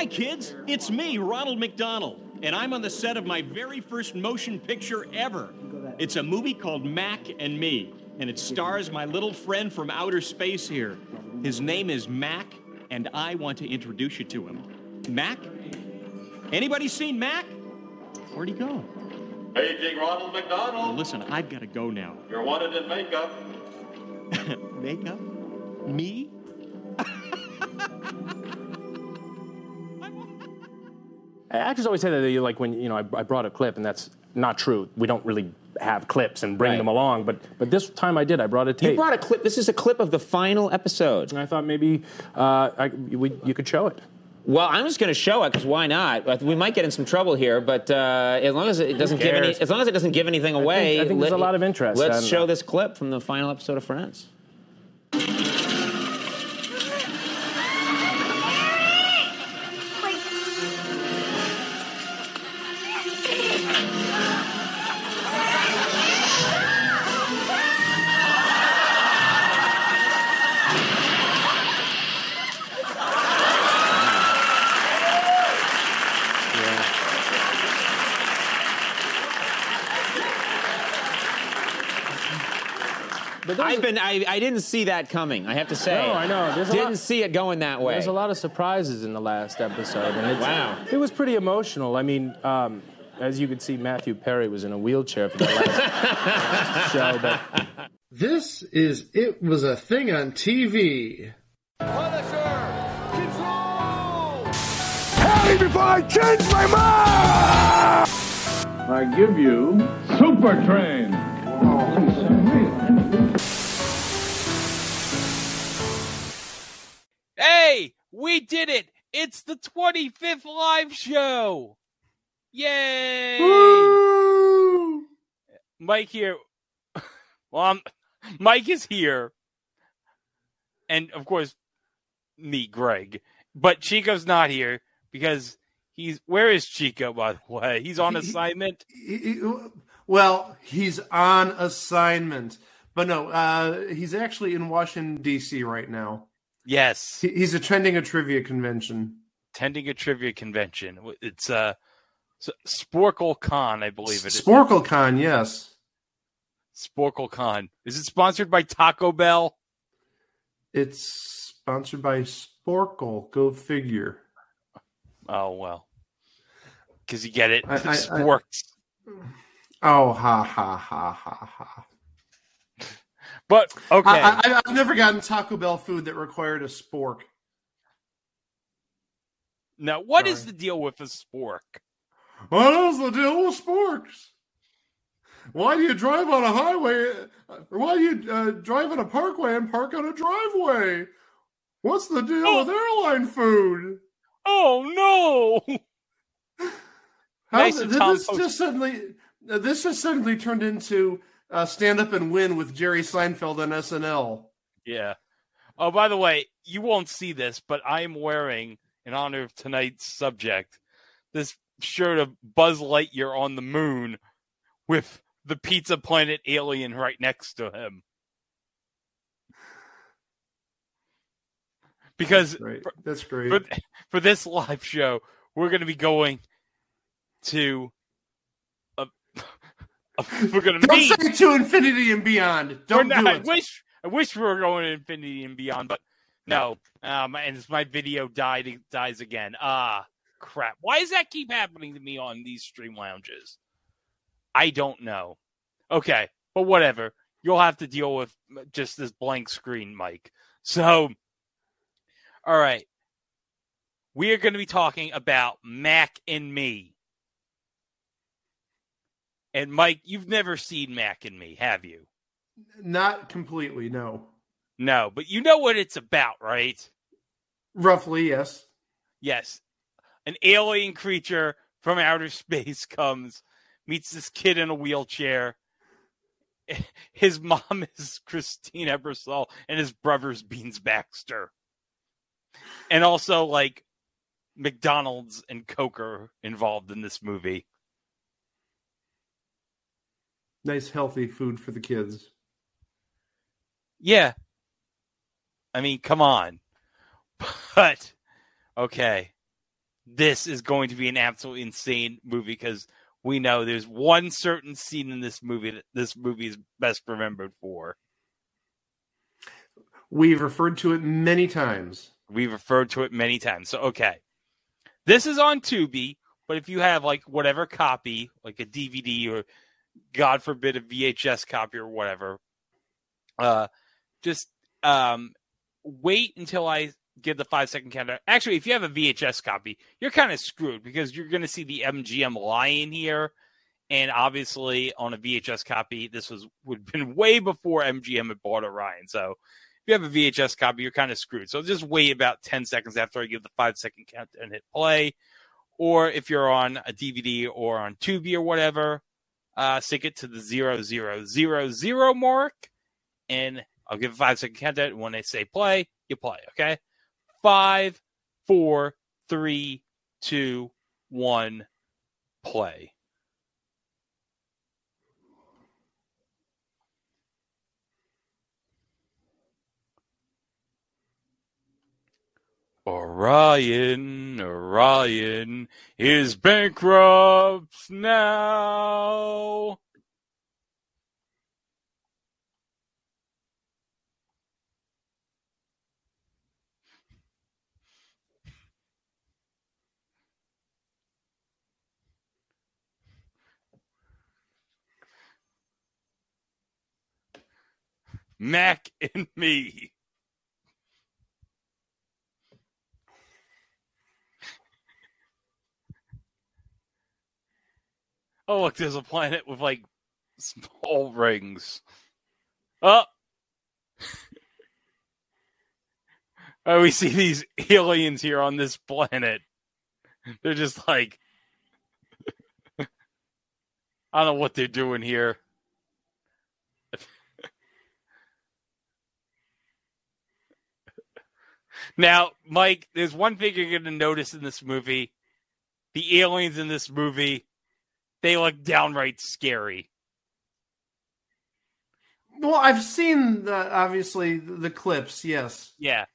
Hi, kids. It's me, Ronald McDonald, and I'm on the set of my very first motion picture ever. It's a movie called Mac and Me, and it stars my little friend from outer space here. His name is Mac, and I want to introduce you to him. Mac? Anybody seen Mac? Where'd he go? Paging Ronald Well, McDonald. listen, I've got to go now. You're wanted in makeup. Makeup? Me? Actors always say that they like when you know I, I brought a clip, and that's not true. We don't really have clips and bring Right. them along, but but this time I did. I brought a tape. You brought a clip. This is a clip of the final episode. and I thought maybe uh, I, we, you could show it. Well, I'm just going to show it because why not? We might get in some trouble here, but uh, as long as it doesn't give any, as long as it doesn't give anything away, I think there's a lot of interest. Let's show uh, this clip from the final episode of Friends. I've been, I, I didn't see that coming. I have to say. No, I know. There's didn't lot- see it going that way. there's a lot of surprises in the last episode, and it's, Wow. it was pretty emotional. I mean, um, as you could see, Matthew Perry was in a wheelchair for the last show, but This is It Was a Thing on TV. Punisher, control! Harry, before I change my mind! I give you Super Train. Hey, we did it! It's the 25th live show! Yay! Mike here. Well, I'm, Mike is here. And of course, me, Greg. But Chico's not here because he's. Where is Chico, by the way? He's on assignment. He- he- Well, he's on assignment. But no, uh, he's actually in Washington, D.C. right now. Yes. He's attending a trivia convention. Attending a trivia convention. It's uh, Sporcle Con, I believe it is. SporcleCon, yes. Sporcle Con. Is it sponsored by Taco Bell? It's sponsored by Sporcle. Go figure. Oh well, because you get it. I- I- I- Sporks. Oh, ha, ha, ha, ha, ha. But okay, I, I, I've never gotten Taco Bell food that required a spork. now what is sorry. the deal with a spork? What is the deal with sporks? Why do you drive on a highway? Why do you uh, drive on a parkway and park on a driveway? What's the deal Oh. with airline food? Oh no! How Nice th- of Tom this Post- just suddenly uh, this just suddenly turned into uh, stand up and win with Jerry Seinfeld on SNL. yeah. Oh, by the way, you won't see this, but I am wearing, in honor of tonight's subject, this shirt of Buzz Lightyear on the moon with the Pizza Planet alien right next to him. Because Right, that's great. for, for this live show, we're going to be going to. We're going to Don't meet. say to infinity and beyond. Don't We're do not- I wish I wish we were going to infinity and beyond, but no. Um, and it's my video died dies again. Ah, crap! Why does that keep happening to me on these stream lounges? I don't know. Okay, but whatever. You'll have to deal with just this blank screen, Mike. So, all right, we are going to be talking about Mac and Me. And Mike, you've never seen Mac and Me, have you? Not completely, no. No, but you know what it's about, right? Roughly, yes. Yes. An alien creature from outer space comes, meets this kid in a wheelchair. His mom is Christine Ebersole, and his brother's Beans Baxter. And also, like, McDonald's and Coke are involved in this movie. Nice, healthy food for the kids. Yeah. I mean, come on. But, okay. this is going to be an absolutely insane movie because we know there's one certain scene in this movie that this movie is best remembered for. We've referred to it many times. We've referred to it many times. So okay. This is on Tubi, but if you have like whatever copy, like a DVD or God forbid a VHS copy or whatever, uh just um wait until I give the five second counter. Actually, if you have a VHS copy, you're kind of screwed because you're going to see the MGM lion here, and obviously on a VHS copy, this was would have been way before MGM had bought Orion. So if you have a VHS copy, you're kind of screwed. So just wait about ten seconds after I give the five second count and hit play. Or if you're on a DVD or on Tubi or whatever, uh, stick it to the zero zero zero zero mark, and I'll give a five second countdown. When they say play, you play. Okay five, four, three, two, one, play. Orion, Orion is bankrupt now. Mac and me. Oh, look, there's a planet with like small rings. Oh. oh, we see these aliens here on this planet. They're just like, I don't know what they're doing here. Now, Mike, there's one thing you're going to notice in this movie. The aliens in this movie, they look downright scary. Well, I've seen the obviously the clips. Yes. Yeah.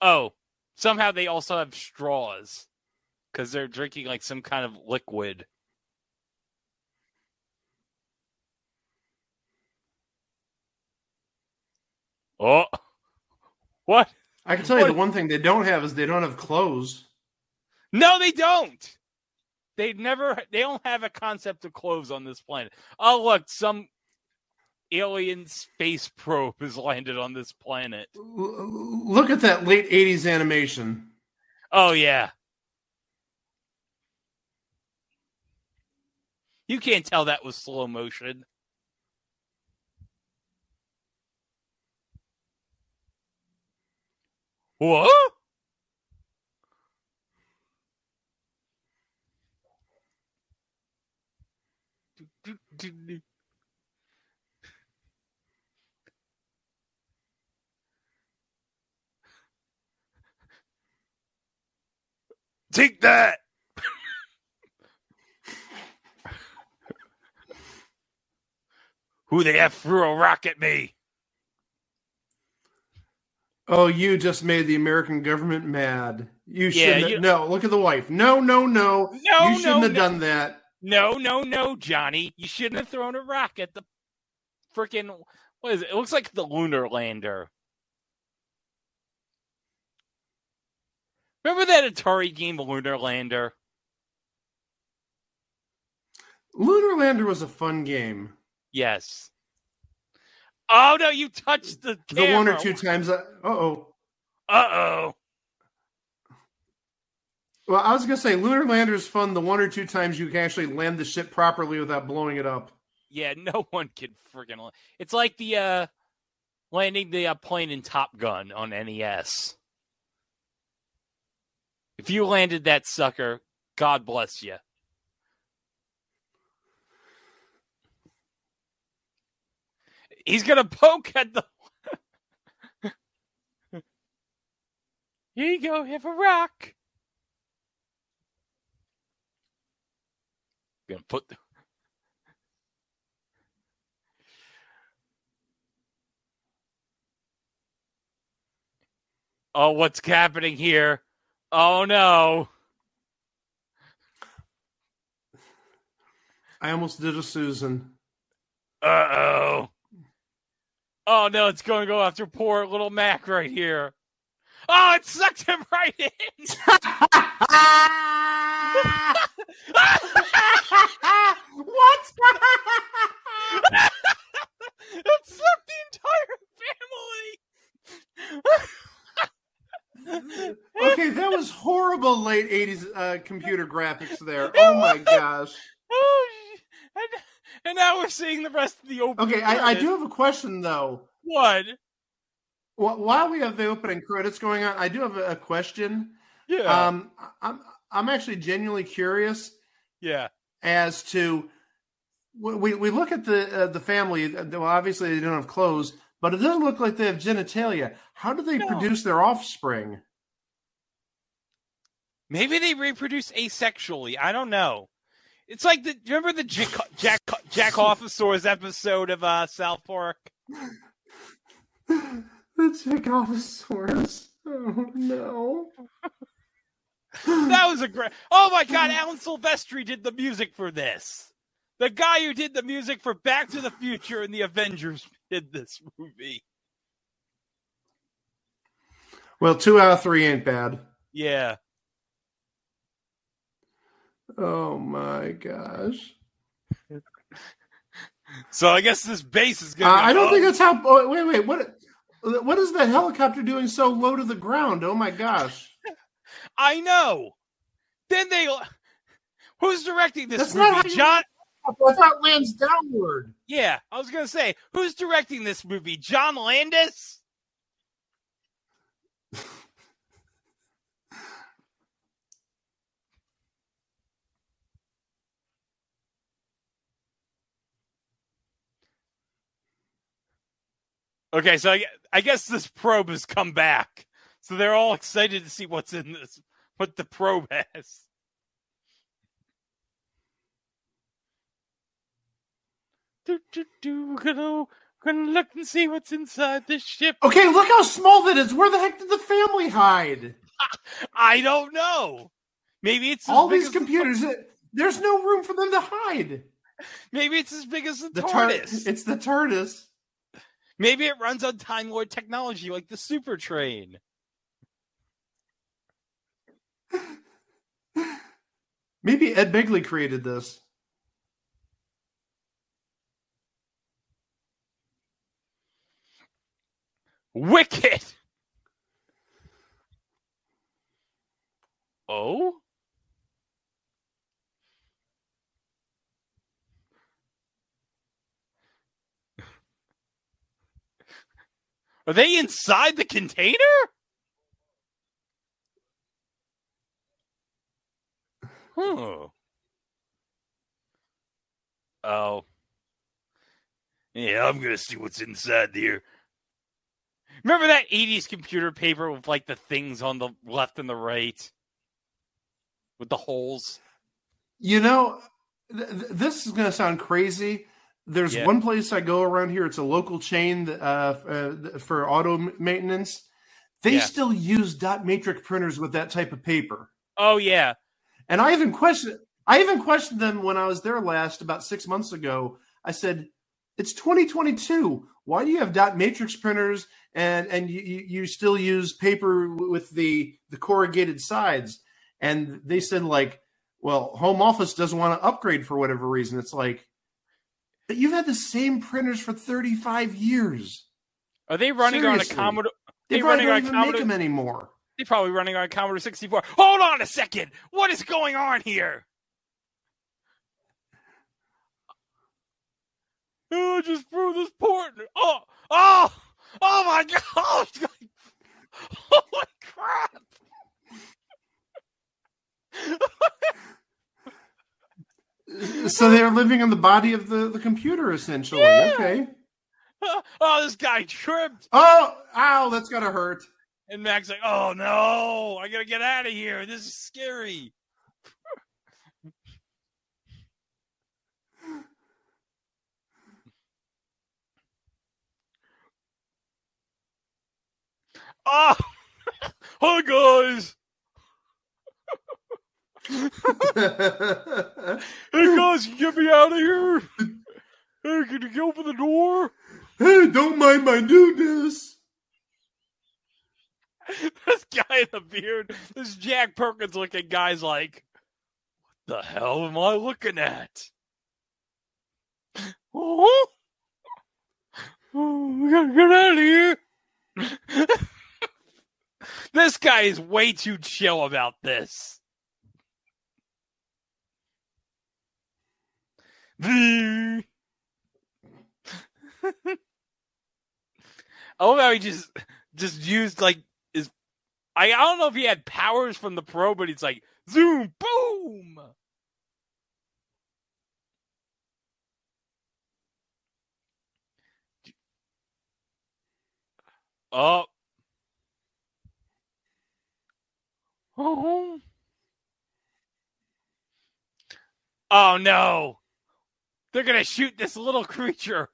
Oh, somehow they also have straws because they're drinking like some kind of liquid. Oh, what? I can tell you What? the one thing they don't have is they don't have clothes. No, they don't. They never. They don't have a concept of clothes on this planet. Oh, look, some alien space probe has landed on this planet. Look at that late '80s animation. Oh yeah. You can't tell that was slow motion. What? Take that. Who the F threw a rock at me? Oh, you just made the American government mad. You Yeah, shouldn't. you- No, look at the wife. No, no, no. No, you shouldn't no, have no. done that. No, no, no, Johnny. You shouldn't have thrown a rock at the freaking. What is it? It looks like the lunar lander. Remember that Atari game, Lunar Lander? Lunar Lander was a fun game. Yes. Oh no, you touched the The one or two times. Uh oh. Uh oh. Well, I was gonna say Lunar Lander is fun. The one or two times you can actually land the ship properly without blowing it up. Yeah, no one can freaking. It's like the uh landing the uh, plane in Top Gun on NES. If you landed that sucker, God bless you. He's gonna poke at the. Here you go. Have a rock. Then put the Oh, what's happening here? Oh no. I almost did a Susan. Uh oh. Oh no, it's going to go after poor little Mac right here. Oh, it sucked him right in. what? it sucked the entire family. okay, that was horrible late 80s uh, computer graphics there. Oh my gosh. Oh, and, and now we're seeing the rest of the opening. Okay, I, I do have a question though. What? Wh- While we have the opening credits going on, I do have a, a question. Yeah. Um, I'm I'm actually genuinely curious yeah. as to we we look at the uh, the family. uh, Well, obviously they don't have clothes, but it doesn't look like they have genitalia. How do they No. produce their offspring? Maybe they reproduce asexually. I don't know. It's like the remember the Jack Jack Jack Officer's episode of uh, South Park. Take off the Jacobosaurus. Oh no. That was a great. Oh my God! Alan Silvestri did the music for this. The guy who did the music for Back to the Future and the Avengers did this movie. Well, two out of three ain't bad. Yeah. Oh my gosh. So I guess this base is Uh, gonna. I don't oh, think that's how. Oh, wait, wait. What? What is that helicopter doing so low to the ground? Oh my gosh. I know. Then they. Who's directing this That's movie? you- John. I thought lands downward. Yeah, I was gonna say, who's directing this movie? John Landis. Okay, so I, guess this probe has come back. So they're all excited to see what's in this, what the probe has. Do, do, do. We're gonna, we're gonna look and see what's inside this ship. Okay, look how small that is. Where the heck did the family hide? I don't know. Maybe it's All these the- computers. it- There's no room for them to hide. maybe it's as big as the, The tar- TARDIS. It's the TARDIS. Maybe it runs on Time Lord technology like the Super Train. Maybe Ed Begley created this. Wicked. Oh. Are they inside the container? Oh. Yeah, I'm gonna see what's inside there. Remember that 80s computer paper with like the things on the left and the right? With the holes? You know, th- th- this is to sound crazy. There's Yeah. one place I go around here. It's a local chain uh, uh, for auto maintenance. They Yeah. still use dot matrix printers with that type of paper. Oh yeah. And I even questioned I even questioned them when I was there last about six months ago. I said, It's 2022. Why do you have dot matrix printers and and you, you you still use paper with the the corrugated sides? And they said like, well, home office doesn't want to upgrade for whatever reason. It's like but you've had the same printers for 35 years. Are they running on a Commodore? They They probably running don't on even make Commodore? them anymore. They're probably running on a Commodore 64. Hold on a second. What is going on here? Oh, I just threw this port. Oh, oh, oh my gosh. Holy crap. So they're living in the body of the, the computer essentially. Yeah. Okay. Oh, this guy tripped. Oh, ow, that's gotta hurt. And Mac's like, oh no, I gotta get out of here. This is scary. Oh, hi guys. Hey guys, you get me out of here. Hey, can you open the door? hey, don't mind my newness. this guy in the beard, this Jack Perkins looking guy's like, what the hell am I looking at? Oh, oh we gotta get out of here. this guy is way too chill about this. I love how he just just used like his I, I don't know if he had powers from the pro, but it's like zoom boom. Oh. Oh. Oh no. They're gonna shoot this little creature.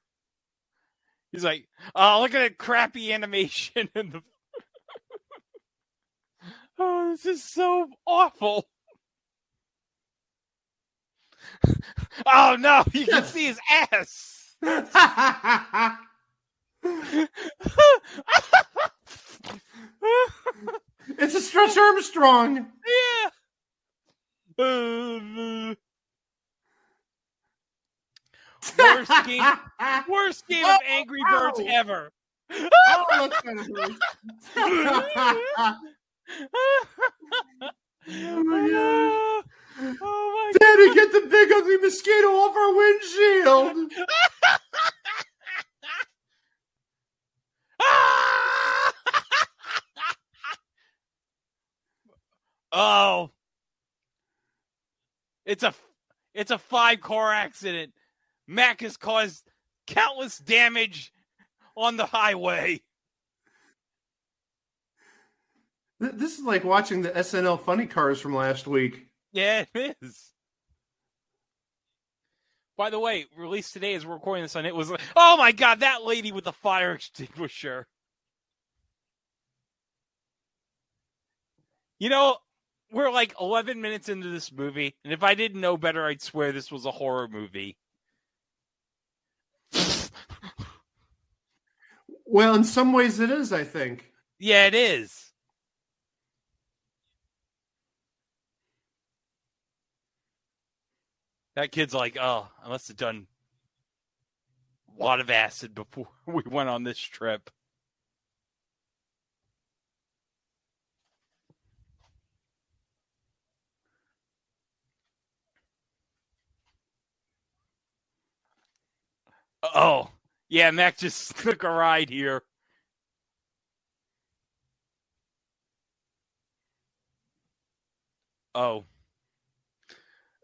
He's like, oh, look at that crappy animation in the. oh, this is so awful. oh no, you can see his ass. it's a Stretch Armstrong. yeah. Uh, worst game, worst game of oh, Angry Birds Ow. ever. Oh, oh my god! Oh my Daddy, get the big ugly mosquito off our windshield. oh, it's a it's a five car accident. Mac has caused countless damage on the highway. This is like watching the SNL funny cars from last week. Yeah, it is. By the way, released today as we're recording this, and it was oh my god, that lady with the fire extinguisher. You know, we're like 11 minutes into this movie, and if I didn't know better, I'd swear this was a horror movie. Well, in some ways it is, I think. Yeah, it is. That kid's like, oh, I must have done a lot of acid before we went on this trip. Oh, yeah, Mac just took a ride here. Oh.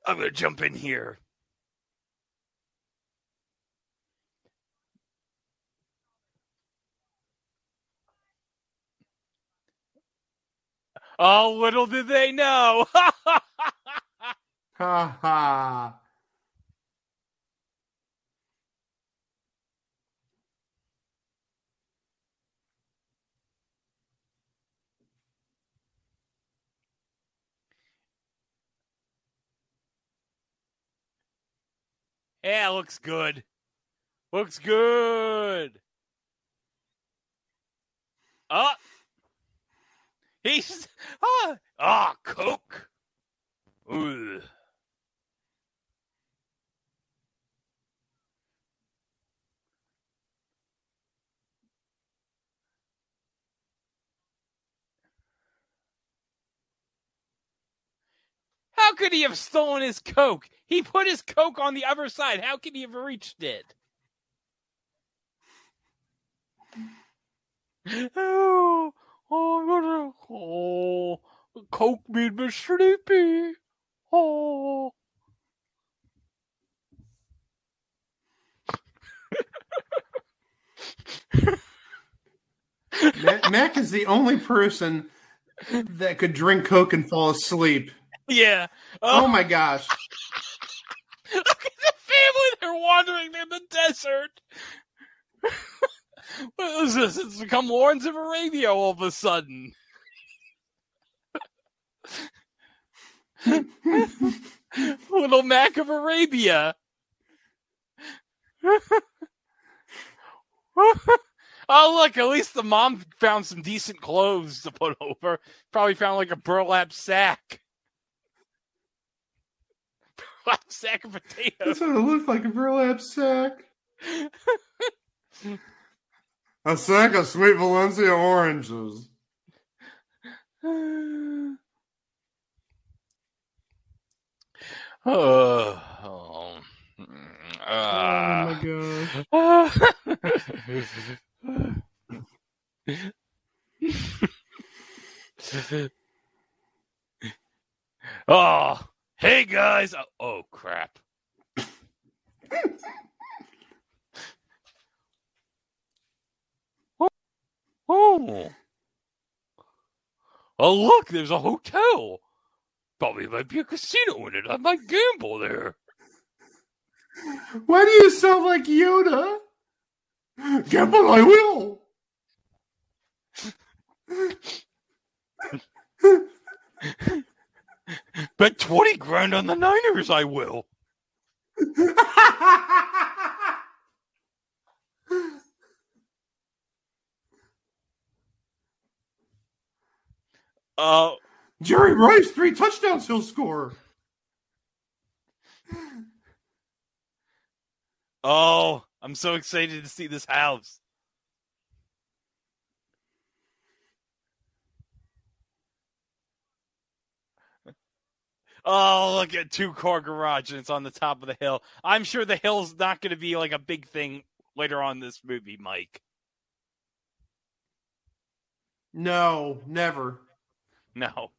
I'm going to jump in here. Oh, little did they know. Ha ha. Yeah, looks good. Looks good. Oh. He's ah, ah Coke. Ugh. How could he have stolen his Coke? He put his Coke on the other side. How could he have reached it? Oh, oh, I'm gonna. Oh, Coke made me sleepy. Oh. Ma- Mac is the only person that could drink Coke and fall asleep. Yeah. Oh Oh, my gosh. Look at the family. They're wandering in the desert. what is this? It's become Lawrence of Arabia all of a sudden. Little Mac of Arabia. oh, look, at least the mom found some decent clothes to put over. Probably found like a burlap sack. Burlap sack of potatoes. That's what it looked like a burlap sack. A sack of sweet Valencia oranges. Oh, oh, uh, oh my god. oh, hey guys. Oh, oh crap. Oh. oh. Oh, look, there's a hotel. Probably might be a casino in it. I might gamble there. Why do you sound like Yoda? Gamble I will. Bet 20 grand on the Niners, I will. Uh, Jerry Rice, three touchdowns he'll score. oh, I'm so excited to see this house. Oh, look at two car garage and it's on the top of the hill. I'm sure the hill's not going to be like a big thing later on in this movie, Mike. No, never. No.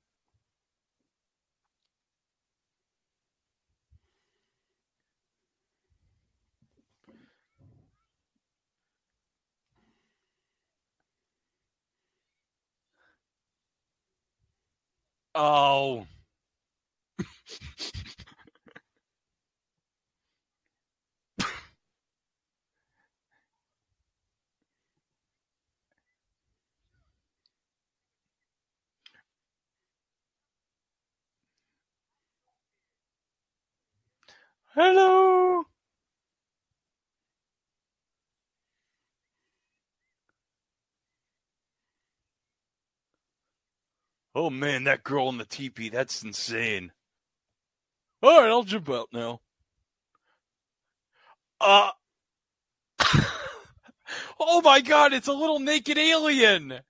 Oh. Hello. Oh man, that girl in the teepee, that's insane. All right, I'll jump out now. Uh Oh my god, it's a little naked alien.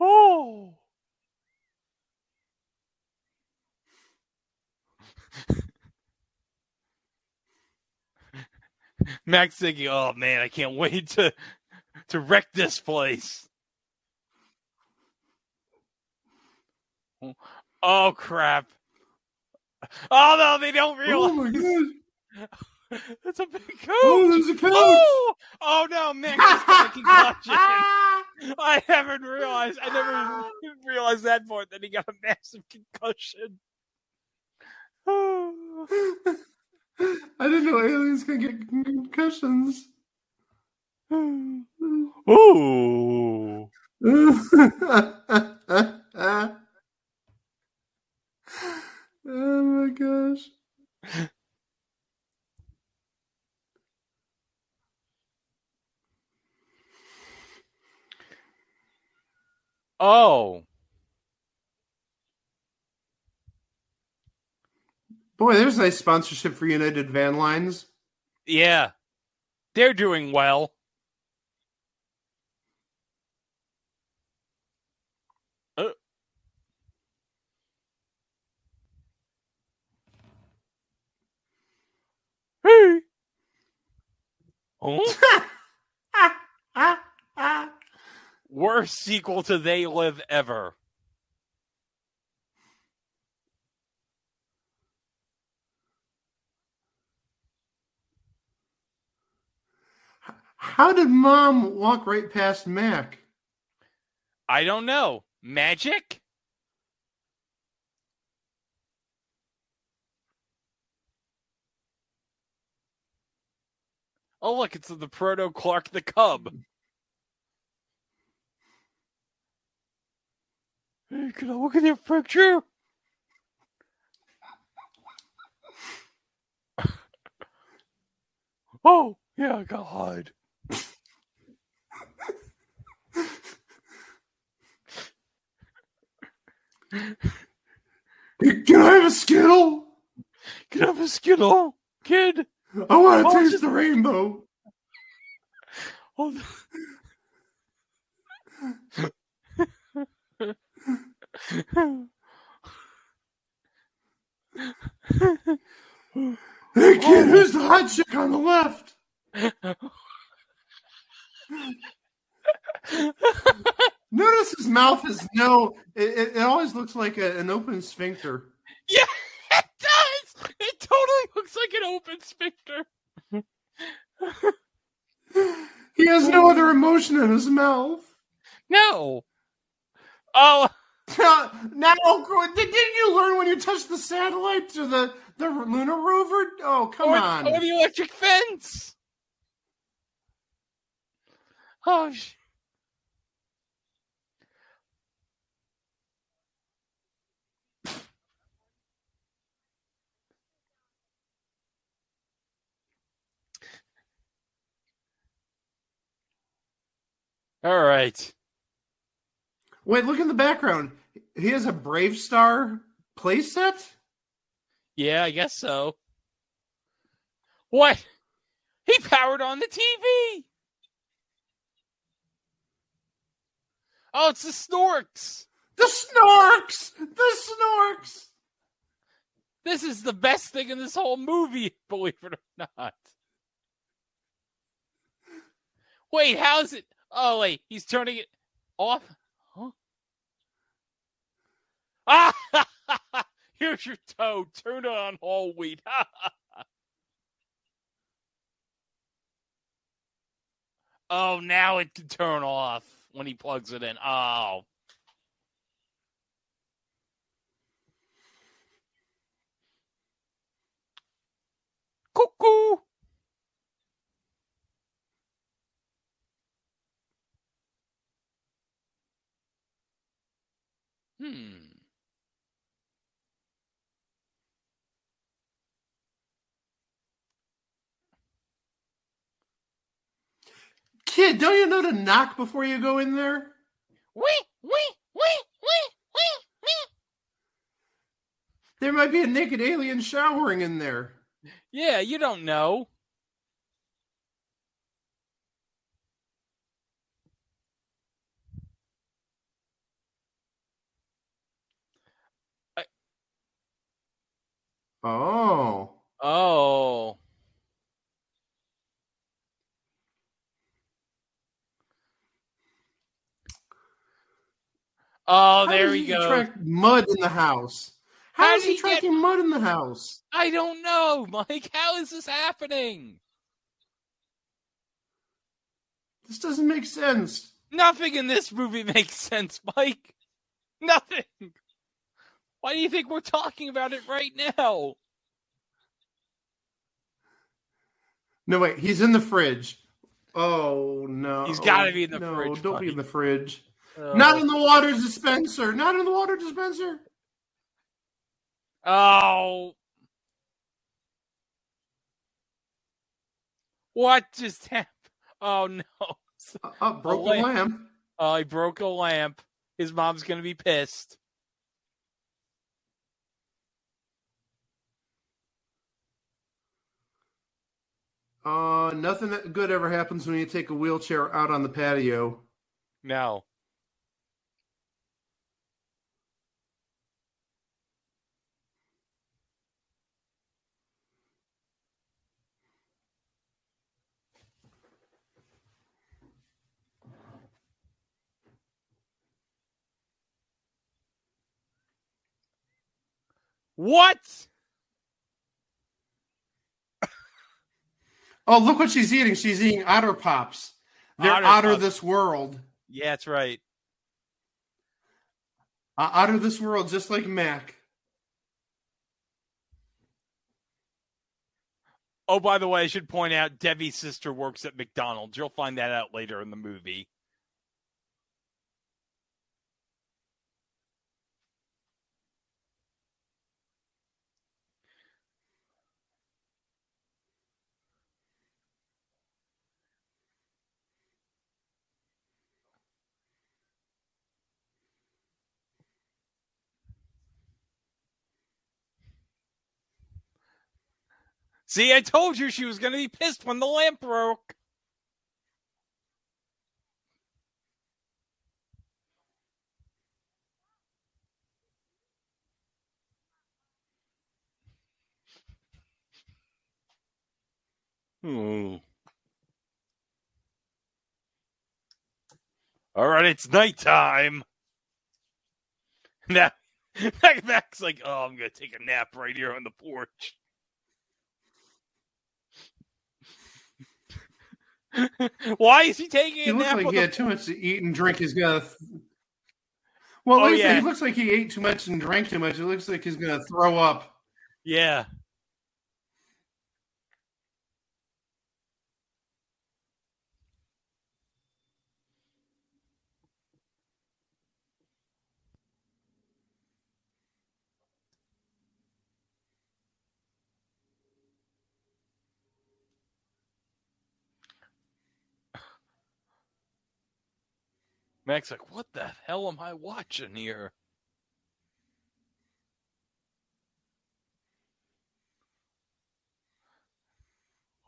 Oh. Mac's thinking, "Oh man, I can't wait to to wreck this place." Oh crap! Oh no, they don't realize. Oh my god. It's a big coach. Oh, there's a couch. Oh, oh no, Mac's got a concussion. I haven't realized. I never realized that part that he got a massive concussion. I didn't know aliens can get concussions. Ooh. oh my gosh. Oh. Boy, there's a nice sponsorship for United Van Lines. Yeah. They're doing well. Uh. Hey. Oh. Worst sequel to They Live ever. How did mom walk right past Mac? I don't know. Magic? Oh, look, it's the proto Clark the Cub. Hey, can I look at your picture? oh, yeah, I got hide. Can I have a Skittle? Can I have a Skittle, kid? I want to Oh, taste just- the rainbow. Oh, Hey kid, oh. who's the hot chick on the left? Notice his mouth is no. It, it, always looks like a, an open sphincter. yeah, it does. It totally looks like an open sphincter. He has no other emotion in his mouth. No. Oh, now, didn't you learn when you touched the satellite to the the lunar rover? Oh, come or, on! or the electric fence. Oh, sh- All right. Wait, look in the background. He has a BraveStarr playset. Yeah, I guess so. What? He powered on the TV. Oh, it's the Snorks. The Snorks. The Snorks. This is the best thing in this whole movie, believe it or not. Wait, how's it? Oh, wait, he's turning it off. Huh? Ah! Here's your toe. Turn it on whole wheat. oh, now it can turn off when he plugs it in. Oh. Cuckoo. Hmm. Kid, don't you know to knock before you go in there? Wee, wee, wee, wee, wee, wee. There might be a naked alien showering in there. Yeah, you don't know. Oh. Oh. Oh, How there we he go. Attract mud in the house. How, How is he he get- tracking mud in the house? I don't know, Mike. How is this happening? This doesn't make sense. Nothing in this movie makes sense, Mike. Nothing. Why do you think we're talking about it right now? No, wait, he's in the fridge. Oh no. He's gotta be in the no, fridge, Don't be in the fridge. Oh. Not in the water dispenser. Not in the water dispenser. Oh. What just happened? Oh no. Uh, uh, broke a lamp. lamp. Oh, he broke a lamp. His mom's gonna be pissed. Uh, nothing good ever happens when you take a wheelchair out on the patio. No. What? Oh, look what she's eating. She's eating otter pops. They're Otter out of Pops. this world. Yeah, that's right. Uh, out of this world, just like Mac. Oh, by the way, I should point out Debbie's sister works at McDonald's. You'll find that out later in the movie. See, I told you she was going to be pissed when the lamp broke. Hmm. All right, it's nighttime. Now, Mac's like, oh, I'm going to take a nap right here on the porch. Why is he taking He a looks nap? like he the had too much to eat and drink. He's gonna. Well, Oh, yeah. he looks like he ate too much and drank too much. It looks like he's gonna throw up. Yeah. Mac's like, what the hell am I watching here?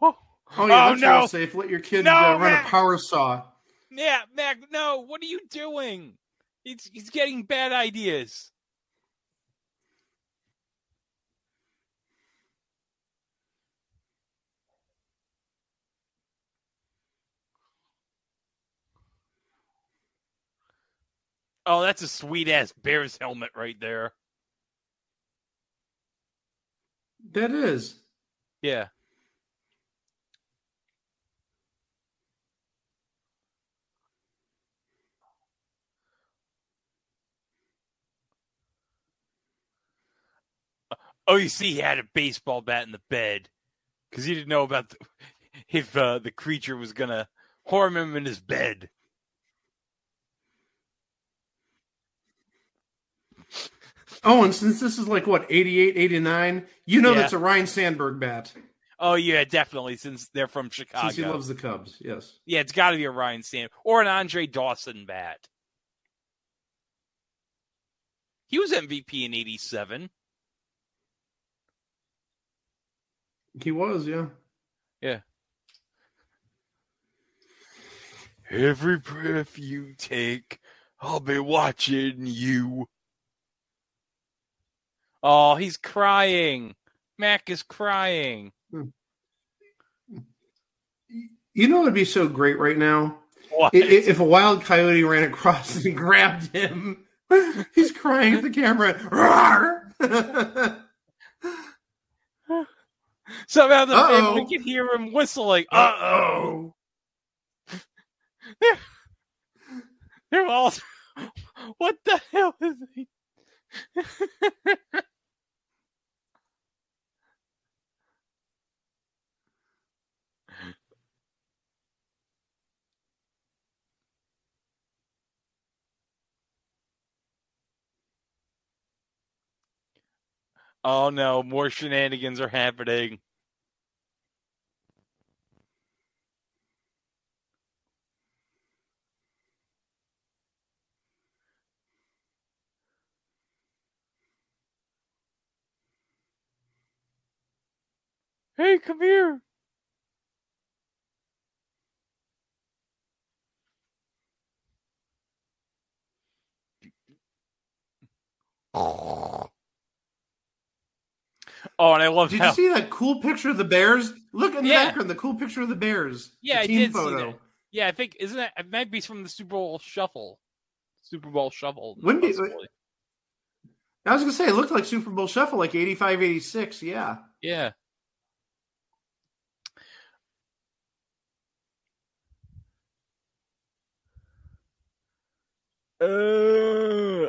Oh, Oh yeah, Oh, that's no. safe. Let your kid No, uh, run Mac. a power saw. yeah, Mac, no, what are you doing? He's he's getting bad ideas. Oh, that's a sweet ass Bears helmet right there. That is. Yeah. Oh, you see, he had a baseball bat in the bed because he didn't know about the, if uh, the creature was gonna harm him in his bed. Oh, and since this is like what 88, 89, you know Yeah. that's a Ryne Sandberg bat Oh yeah, definitely. Since they're from Chicago, since he loves the Cubs. Yes. yeah, it's got to be a Ryne Sand or an Andre Dawson bat. He was MVP in '87. He was, yeah. Yeah. Every breath you take, I'll be watching you. Oh, he's crying. Mac is crying. You know what would be so great right now? What? If a wild coyote ran across and grabbed him, he's crying at the camera. Somehow the Uh-oh. we can hear him whistling. Uh oh. They're, they're all. What the hell is he? Oh no, more shenanigans are happening. Hey, come here. Oh, and I love Did how you see that cool picture of the Bears? Look in the Yeah. background, the cool picture of the Bears. Yeah, the I did photo. see that. Yeah, I think isn't that it might be from the Super Bowl Shuffle. Super Bowl Shuffle. Wouldn't be- I was gonna say it looked like Super Bowl Shuffle, like 85, 86. Yeah. Yeah. Uh,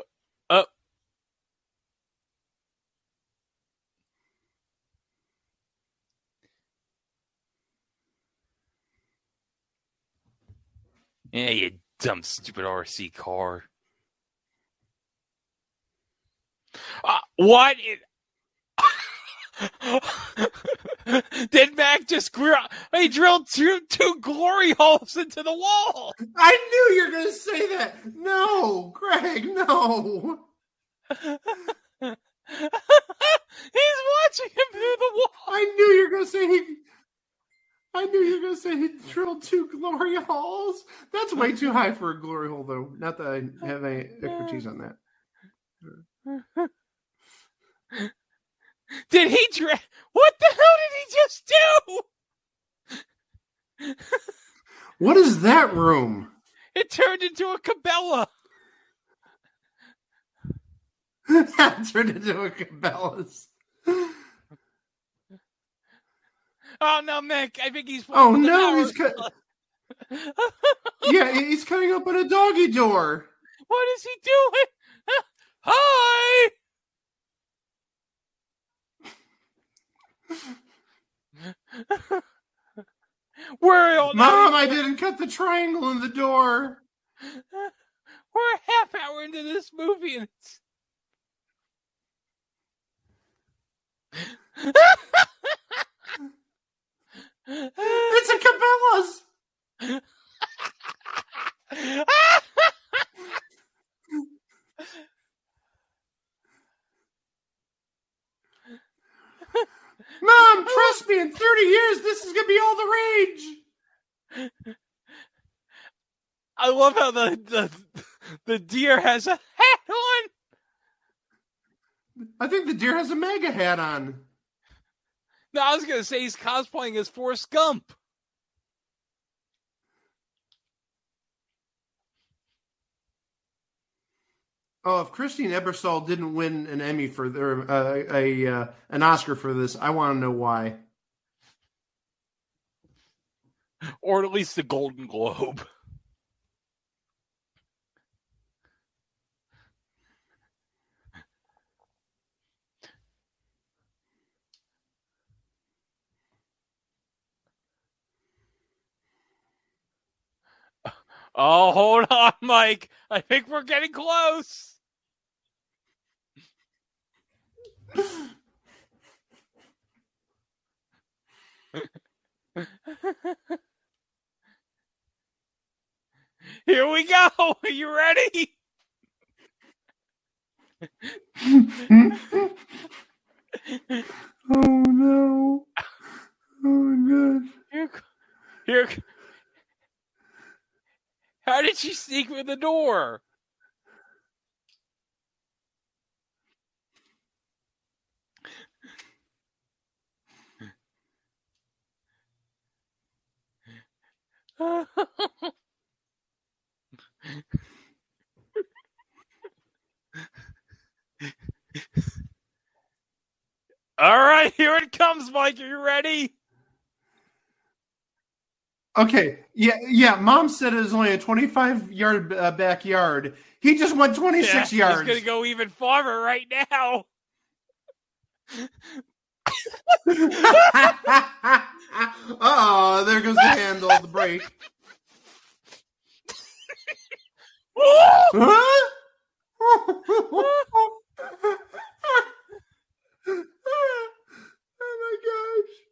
Yeah, you dumb, stupid RC car. Uh, what? It... Did Mac just grew? He drilled two two glory holes into the wall. I knew you were going to say that. No, Greg, no. He's watching him through the wall. I knew you were going to say he. I knew you were going to say he drilled two glory holes. That's way too high for a glory hole, though. Not that I have any expertise on that. Did he dra- What the hell did he just do? What is that room? It turned into a Cabela. That turned into a Cabela's. Oh no, Mick! I think he's. Oh no, he's cut. Yeah, he's cutting open a doggy door. What is he doing? Hi. We're all Mom, I didn't cut the triangle in the door. We're a half hour into this movie and it's It's a Cabela's. Mom, trust me, in 30 years, this is going to be all the rage. I love how the, the the deer has a hat on. I think the deer has a mega hat on. No, I was gonna say he's cosplaying as Forrest Gump. Oh, if Christine Ebersole didn't win an Emmy for or uh, a uh, an Oscar for this, I want to know why. Or at least the Golden Globe. Oh, hold on, Mike. I think we're getting close. Here we go. Are you ready? Oh no! Oh god! Here, here. How did she sneak through the door? All right, here it comes, Mike. Are you ready? Okay, yeah, yeah. Mom said it was only a 25 yard uh, backyard. He just went 26 Yeah, yards. He's gonna go even farther right now. oh, there goes the handle, the brake. Oh my gosh.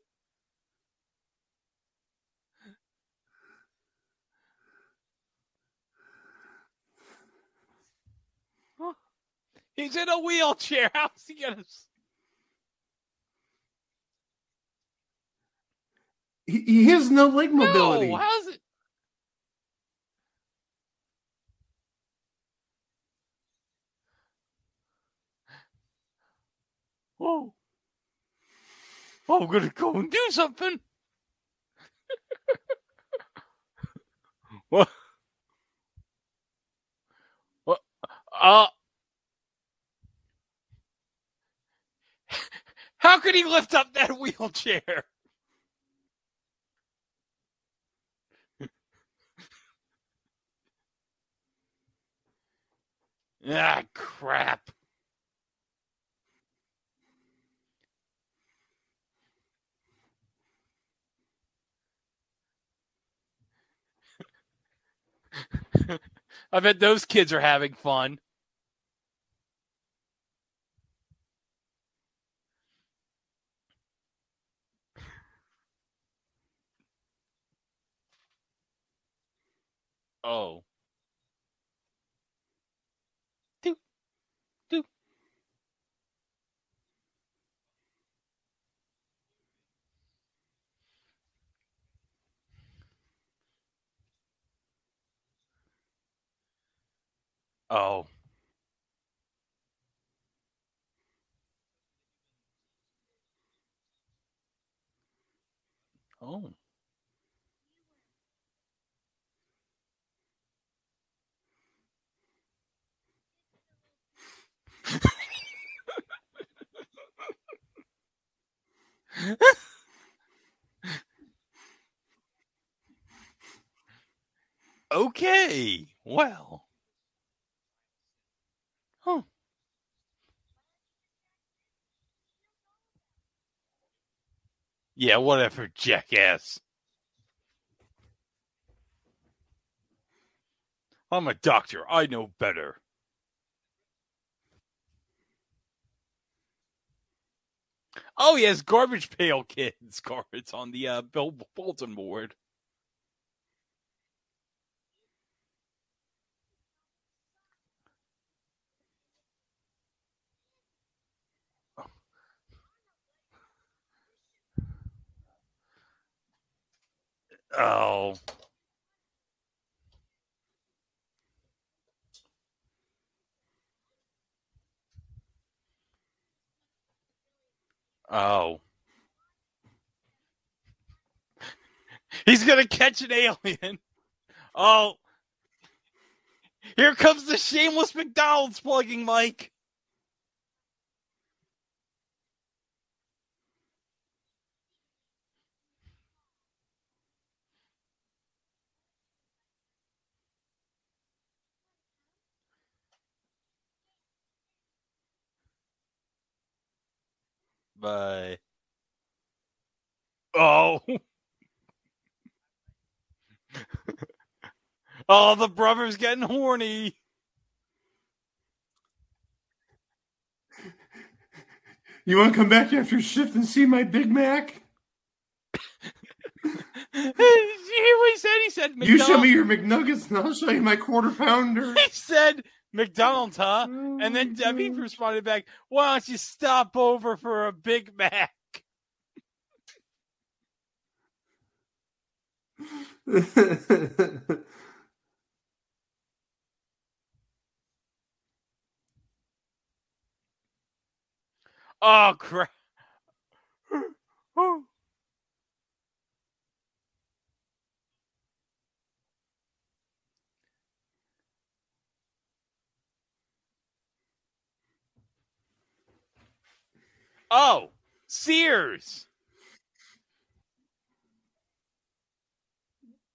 He's in a wheelchair. How's he gonna? He, he has no leg mobility. No, how's it? Oh. Oh, I'm gonna go and do something. what? What? Uh. How could he lift up that wheelchair? Ah, crap. I bet those kids are having fun. Oh. Do, do. Oh. Oh. Okay. Well. Huh. Yeah, whatever, jackass. I'm a doctor. I know better. Oh, yes, garbage pail kids cards on the uh, Bill bulletin board. Oh. Oh. Oh. He's gonna catch an alien. Oh. Here comes the shameless McDonald's plugging Mike. Bye. Oh. oh, the brother's getting horny. You want to come back after shift and see my Big Mac? you hear what he said? He said, You show me your McNuggets and I'll show you my quarter pounder. He said, McDonald's, huh? And then mm-hmm. Debbie responded back, Why don't you stop over for a Big Mac? Oh, crap. Oh. Sears.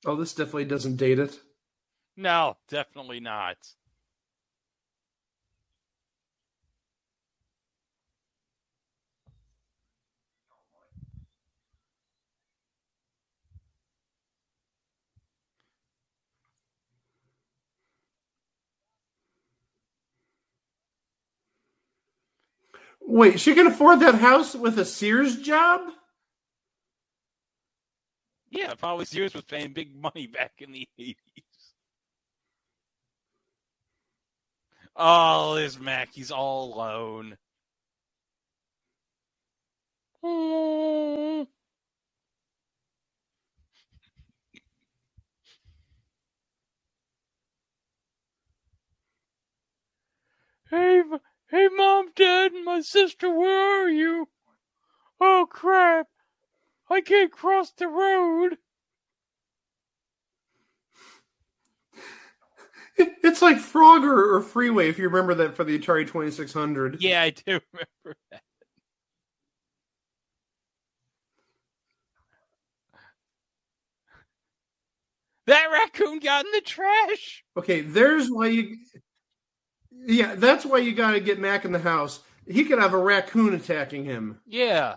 oh, this definitely doesn't date it. No, definitely not. Wait, she can afford that house with a Sears job? Yeah, probably Sears was paying big money back in the 80s. Oh, there's Mac. He's all alone. Oh. Hey, m- hey, mom, dad, and my sister, where are you? Oh, crap. I can't cross the road. It's like Frogger or Freeway, if you remember that for the Atari 2600. Yeah, I do remember that. That raccoon got in the trash. Okay, there's why you. Yeah, that's why you got to get Mac in the house. He could have a raccoon attacking him. Yeah.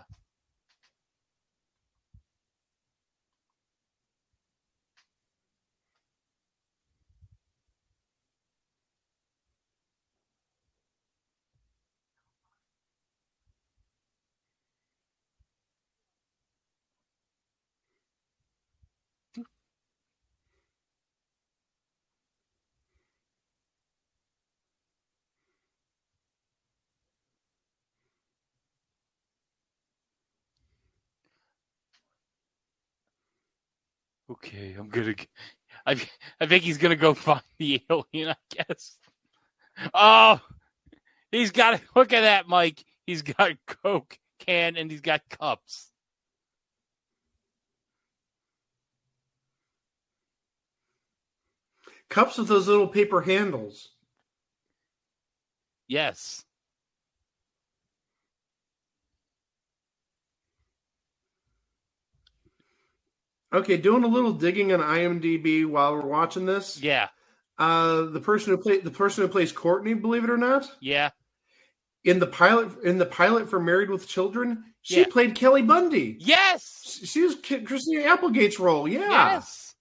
Okay, I'm gonna. I I think he's gonna go find the alien. I guess. Oh, he's got. It look at that, Mike. He's got Coke can and he's got cups. Cups with those little paper handles. Yes. Okay, doing a little digging on IMDb while we're watching this. Yeah. Uh, the person who played the person who plays Courtney, believe it or not, Yeah. in the pilot in the pilot for Married with Children, she Yeah. played Kelly Bundy. Yes. She was Christina Applegate's role. Yeah. Yes.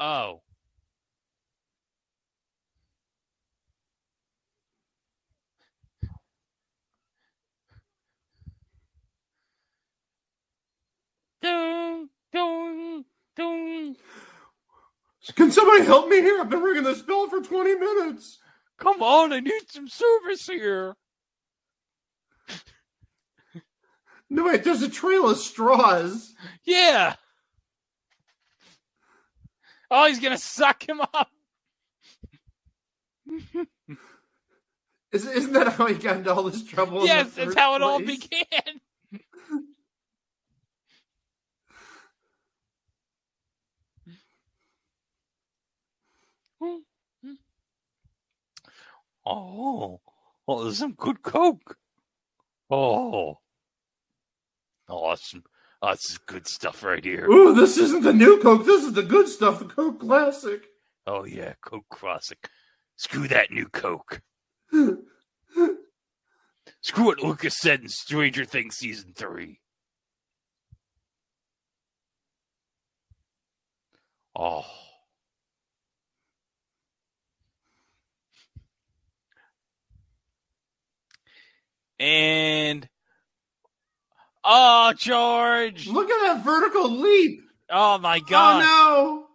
Oh. Can somebody help me here? I've been ringing this bell for 20 minutes. Come on, I need some service here. No, wait, there's a trail of straws. Yeah. Oh, he's gonna suck him up. Is, isn't that how he got into all this trouble? yes, that's how it all began. Hmm. Hmm. Oh, oh, there's some good coke. Oh, oh, that's some, oh, this is good stuff right here. Ooh, this isn't the new Coke. This is the good stuff, the Coke Classic. Oh yeah, Coke Classic. Screw that new Coke. Screw what Lucas said in Stranger Things season three. Oh. And oh, George! Look at that vertical leap. Oh my oh,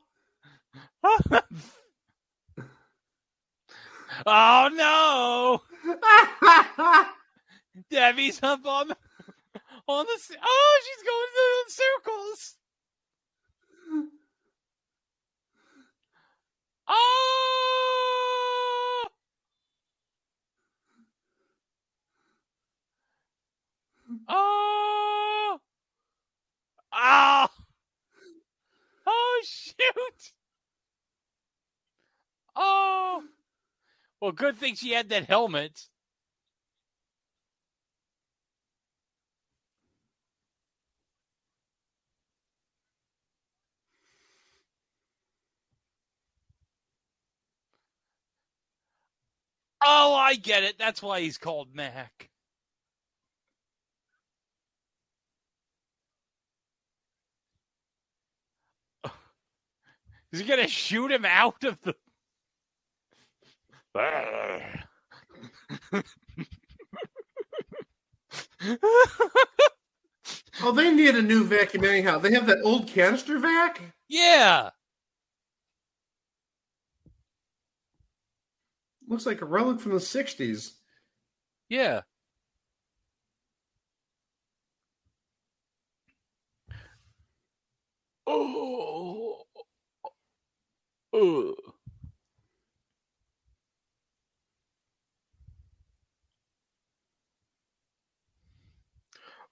God! Oh no! oh no! Debbie's up on the, on the. Oh, she's going in circles. Oh! Oh! Oh! Oh, shoot! Oh! Well, good thing she had that helmet. Oh, I get it. That's why he's called Mac. Is he gonna shoot him out of the? oh, they need a new vacuum anyhow. They have that old canister vac. yeah. Looks like a relic from the 60s. Yeah. Oh. Ugh.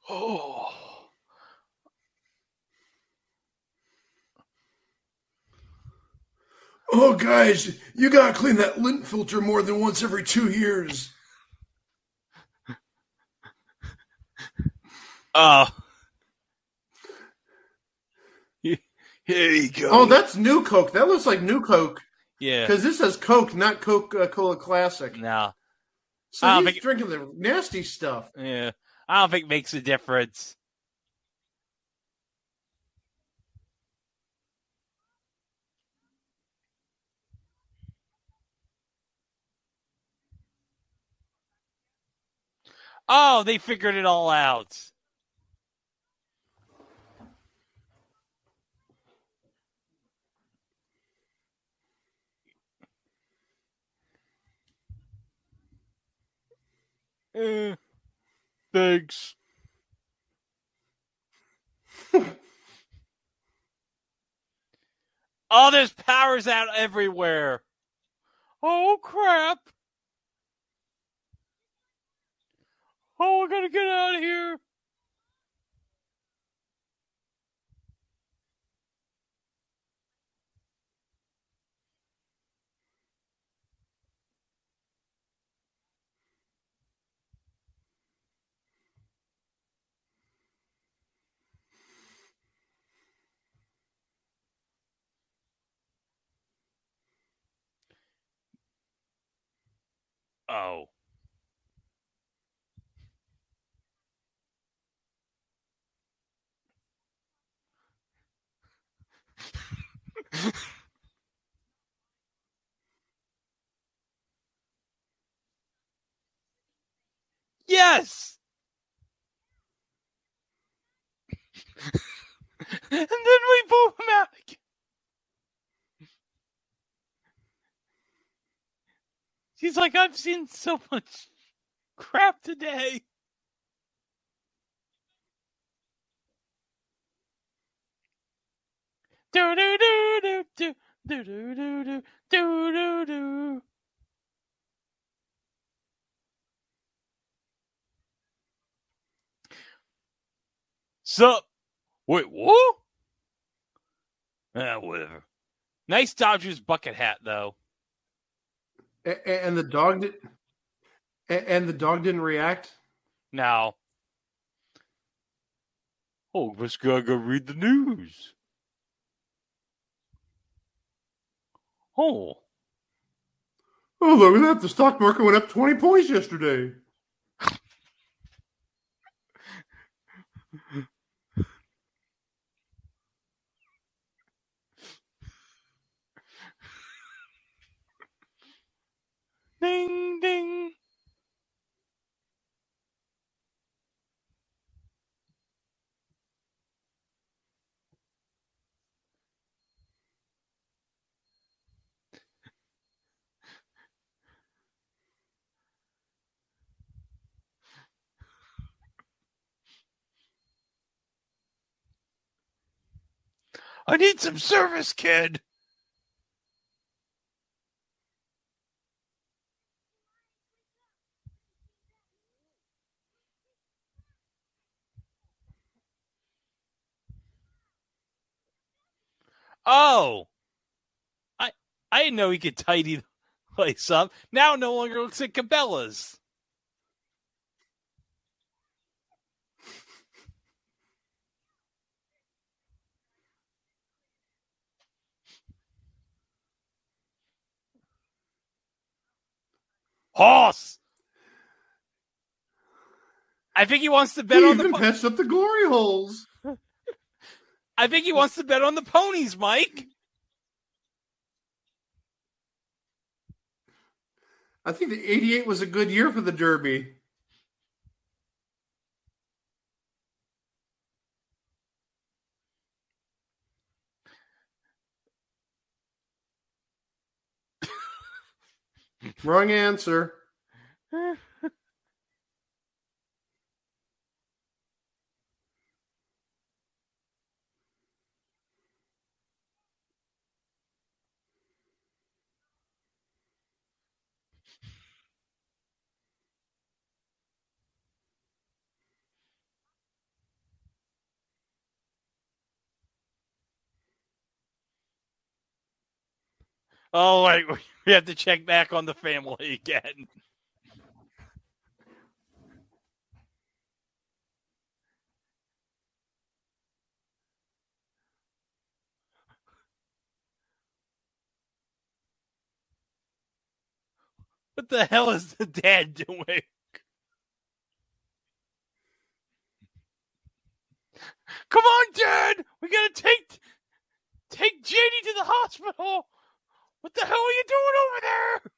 Oh. Oh, guys, you gotta clean that lint filter more than once every two years. Oh. Here you go. Oh, that's new Coke. That looks like new Coke yeah. because this says Coke, not Coca Cola Classic. No. So I don't he's think- drinking the nasty stuff. Yeah. I don't think it makes a difference. Oh, they figured it all out. Eh, thanks. oh, there's powers out everywhere. Oh crap! Oh, I gotta get out of here. Oh. yes. and then we boom him out again. She's like, I've seen so much crap today. Do do do do do do do do do do do do. Sup? Wait, what? Ah, whatever. Nice Dodgers bucket hat, though. And the dog did. And the dog didn't react. Now, oh, let's go go read the news. Oh, Oh, look at that. The stock market went up 20 points yesterday. Ding ding. I need some service, kid. Oh, I I didn't know he could tidy the place up. Now no longer looks like Cabela's. Hoss. I think he wants to bet He on the. even patched up the glory holes. I think he wants to bet on the ponies, Mike. I think the '88 was a good year for the Derby. Wrong answer. Oh wait, we have to check back on the family again. What the hell is the dad doing? Come on, Dad! We gotta take take Janie to the hospital. What the hell are you doing over there?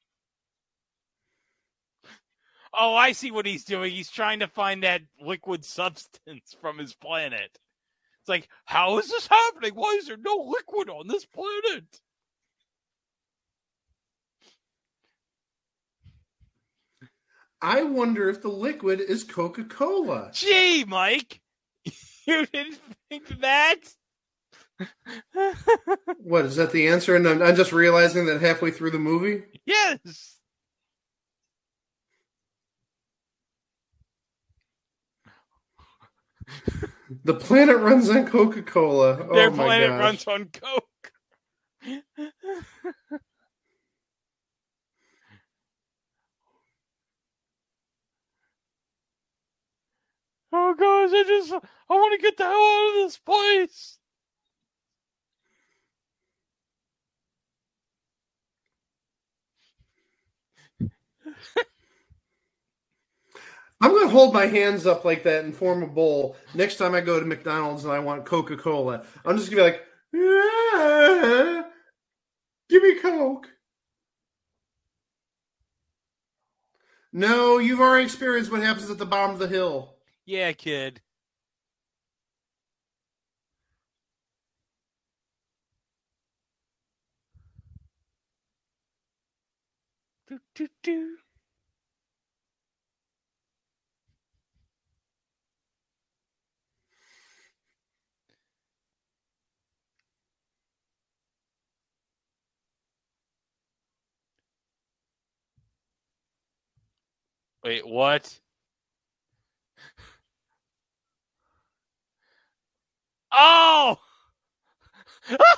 Oh, I see what he's doing. He's trying to find that liquid substance from his planet. It's like, how is this happening? Why is there no liquid on this planet? I wonder if the liquid is Coca Cola. Gee, Mike, you didn't think that? What is that the answer? And I'm, I'm just realizing that halfway through the movie. yes. The planet runs on Coca Cola. Oh Their my planet gosh. runs on Coke. oh gosh, I just I want to get the hell out of this place. I'm going to hold my hands up like that and form a bowl next time I go to McDonald's and I want Coca Cola. I'm just going to be like, "Ah, give me Coke. No, you've already experienced what happens at the bottom of the hill. Yeah, kid. Do, do, do. Wait, what? Oh! Because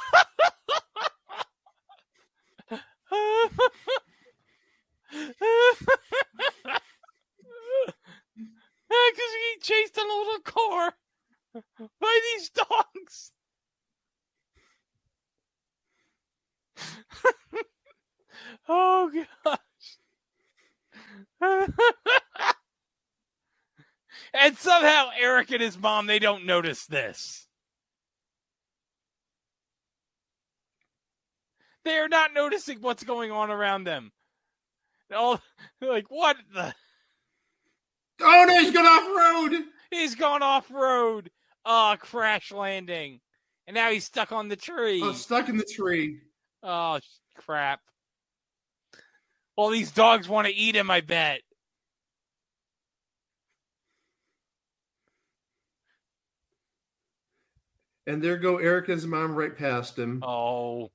he chased a little car by these dogs. oh gosh. And somehow Eric and his mom they don't notice this. They are not noticing what's going on around them. All like what the Oh no, he's gone off road. He's gone off road. Oh, crash landing. And now he's stuck on the tree. Oh, stuck in the tree. Oh, crap. Well, these dogs want to eat him, I bet. And there go Eric and his mom right past him. Oh.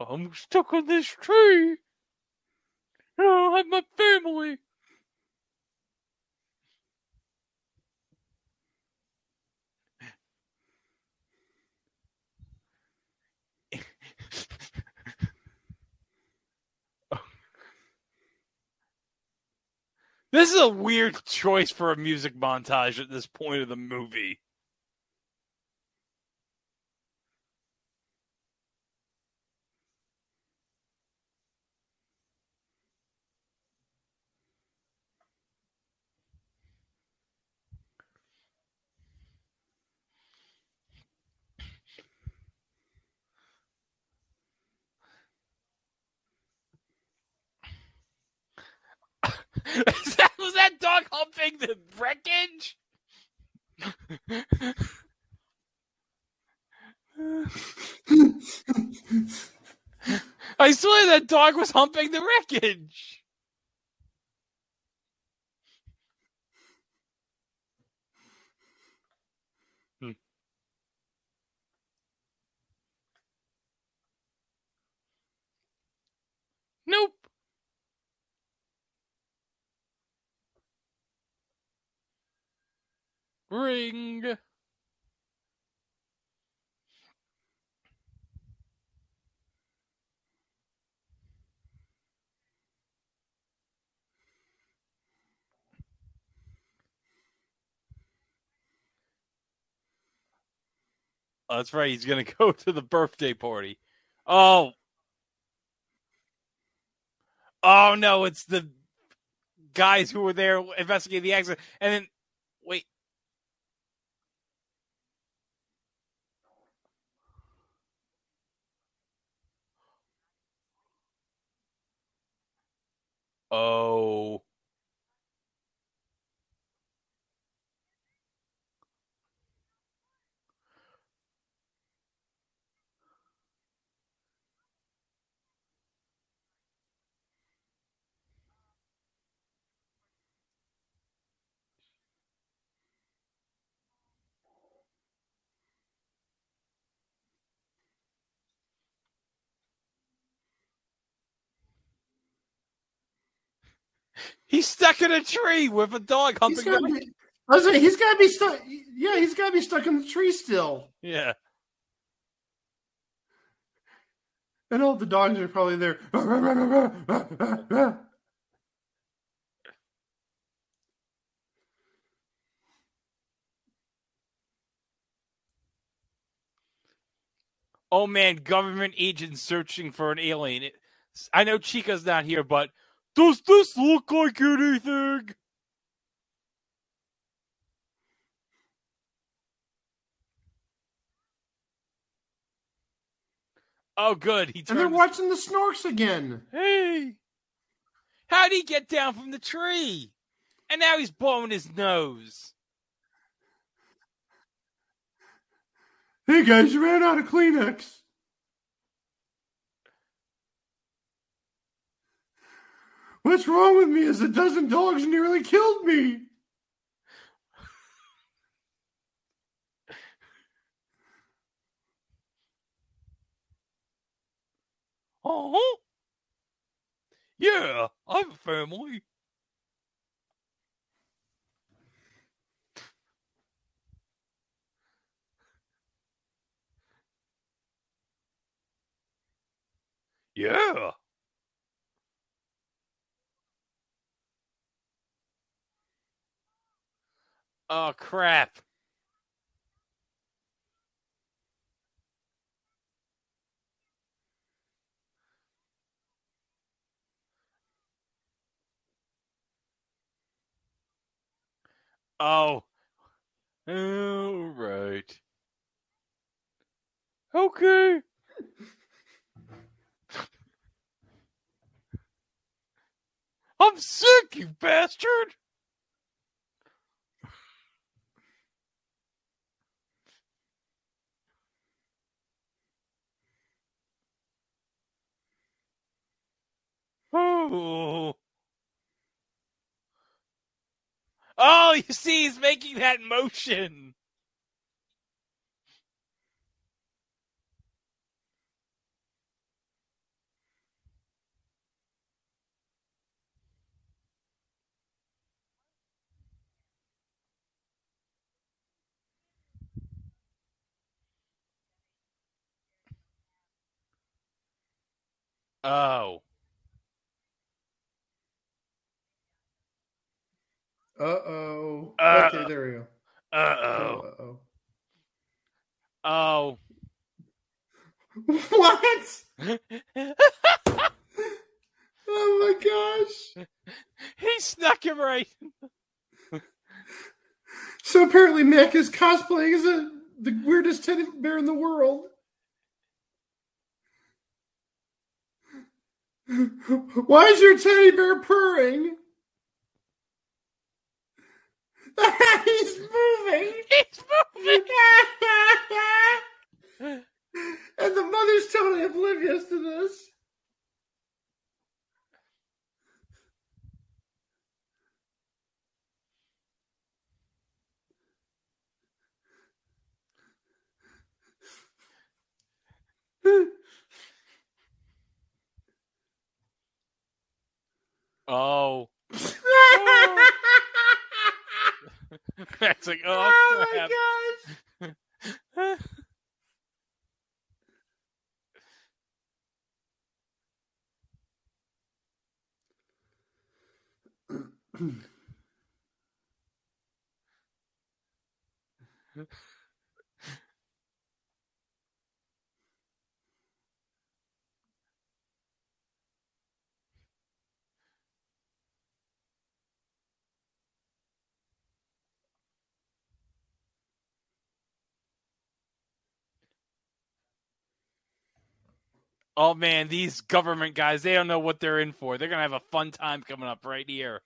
I'm stuck on this tree. I don't have my family. This is a weird choice for a music montage at this point of the movie. That, was that dog humping the wreckage? I swear that dog was humping the wreckage. Hmm. Nope. Ring. Oh, that's right. He's going to go to the birthday party. Oh. Oh, no. It's the guys who were there investigating the accident. And then, wait. Oh. He's stuck in a tree with a dog He's humping. gotta be, I was like, he's got to be stuck. Yeah, he's got to be stuck in the tree still. Yeah. And all the dogs are probably there. Oh man, government agents searching for an alien. I know Chica's not here, but does this look like anything? Oh, good. He And they're turned. watching the snorks again. hey, how'd he get down from the tree? And now he's blowing his nose. Hey guys, you ran out of Kleenex. What's wrong with me is a dozen dogs nearly killed me. Oh, yeah, I have a family. Yeah. Oh crap. Oh. All right. Okay. I'm sick, you bastard. Oh. You see, he's making that motion. Oh. Uh oh. Okay, there we go. Uh Oh. oh. Uh-oh. Oh. What? Oh my gosh. he snuck him right. So apparently Mac is cosplaying as a, the weirdest teddy bear in the world. Why is your teddy bear purring? He's moving. He's moving. and the mother's totally oblivious to this. Oh. That's like, oh, oh my gosh. Oh man, these government guys, they don't know what they're in for. They're gonna have a fun time coming up right here.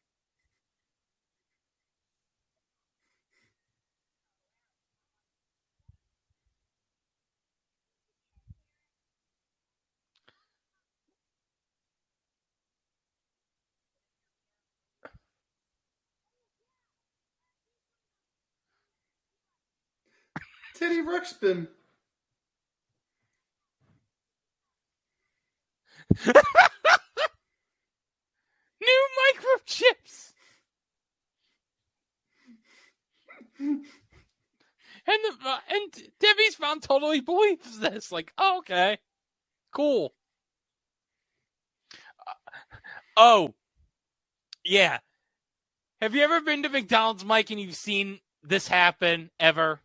Teddy Ruxpin. New microchips. and the, uh, and Debbie's mom totally believes this. Like, oh, okay, cool. Uh, oh, yeah. Have you ever been to McDonald's, Mike, and you've seen this happen ever?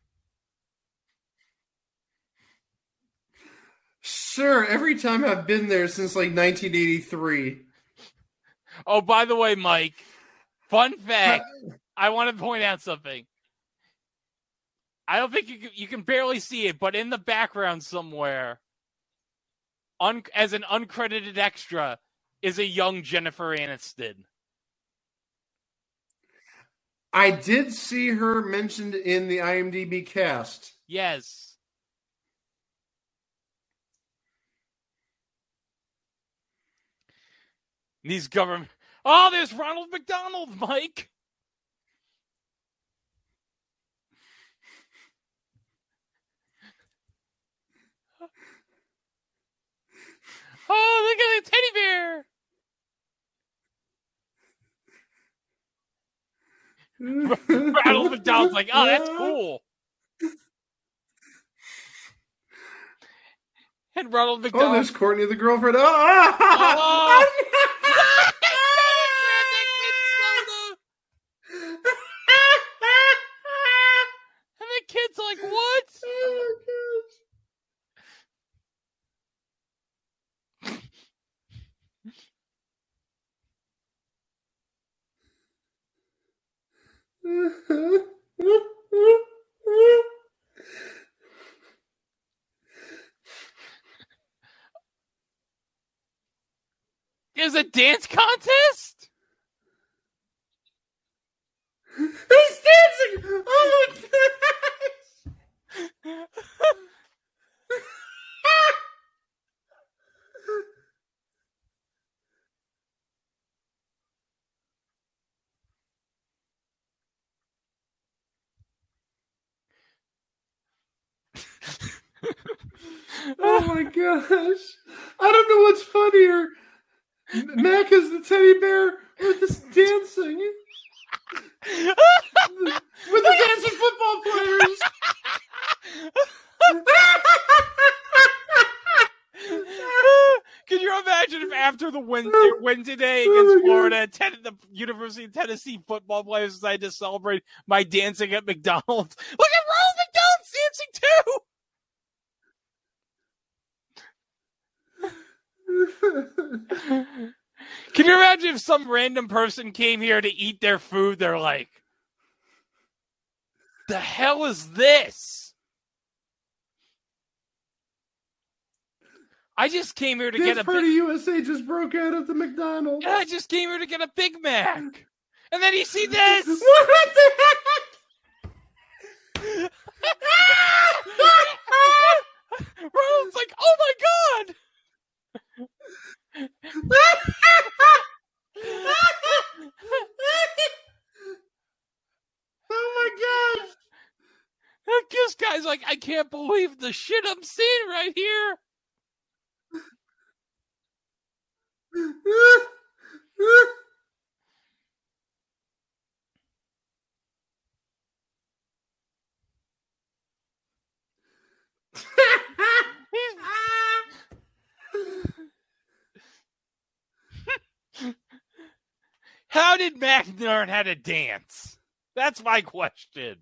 Sure, every time I've been there since like 1983. Oh, by the way, Mike, fun fact. I want to point out something. I don't think you can, you can barely see it, but in the background somewhere, un, as an uncredited extra, is a young Jennifer Aniston. I did see her mentioned in the IMDb cast. Yes. These government. Oh, there's Ronald McDonald, Mike. Oh, look at the teddy bear. Ronald McDonald's like, oh, that's cool. And Ronald Oh, there's Courtney, the girlfriend. Oh, Oh. And the kid's like, what? oh my gosh. There's a dance contest? He's dancing! Oh my gosh! Oh my gosh! I don't know what's funnier. Mac is the teddy bear or this dancing with the dancing football players. Can you imagine if after the win, Oh win today against Florida, ten, the University of Tennessee football players decided to celebrate my dancing at McDonald's? Look at Ronald McDonald's dancing too! Can you imagine if some random person came here to eat their food? They're like, the hell is this? I just came here to Dance get a Party big, USA just broke out at the McDonald's. I just came here to get a Big Mac. And then you see this. What the heck? Ronald's like, oh my god! Oh my gosh! This guy's like, I can't believe the shit I'm seeing right here. How did Mac learn how to dance? That's my question.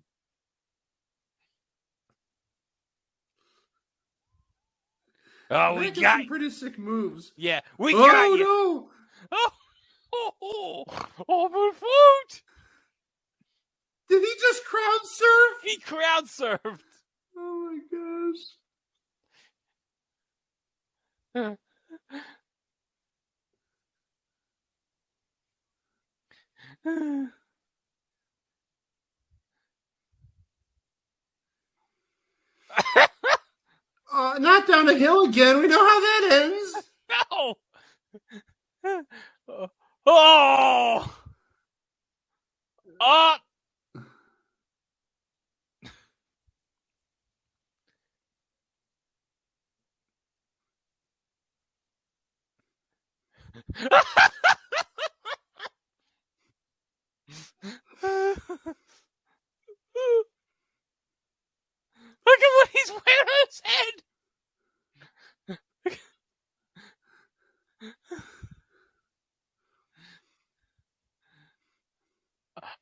Oh, we got some pretty sick moves. yeah, we oh got you. no! Oh, oh, oh, oh, my foot! Did he just crowd surf? He crowd surfed. Oh my gosh! Uh, not down a hill again. We know how that ends. no. Oh. Oh. Look at what he's wearing on his head.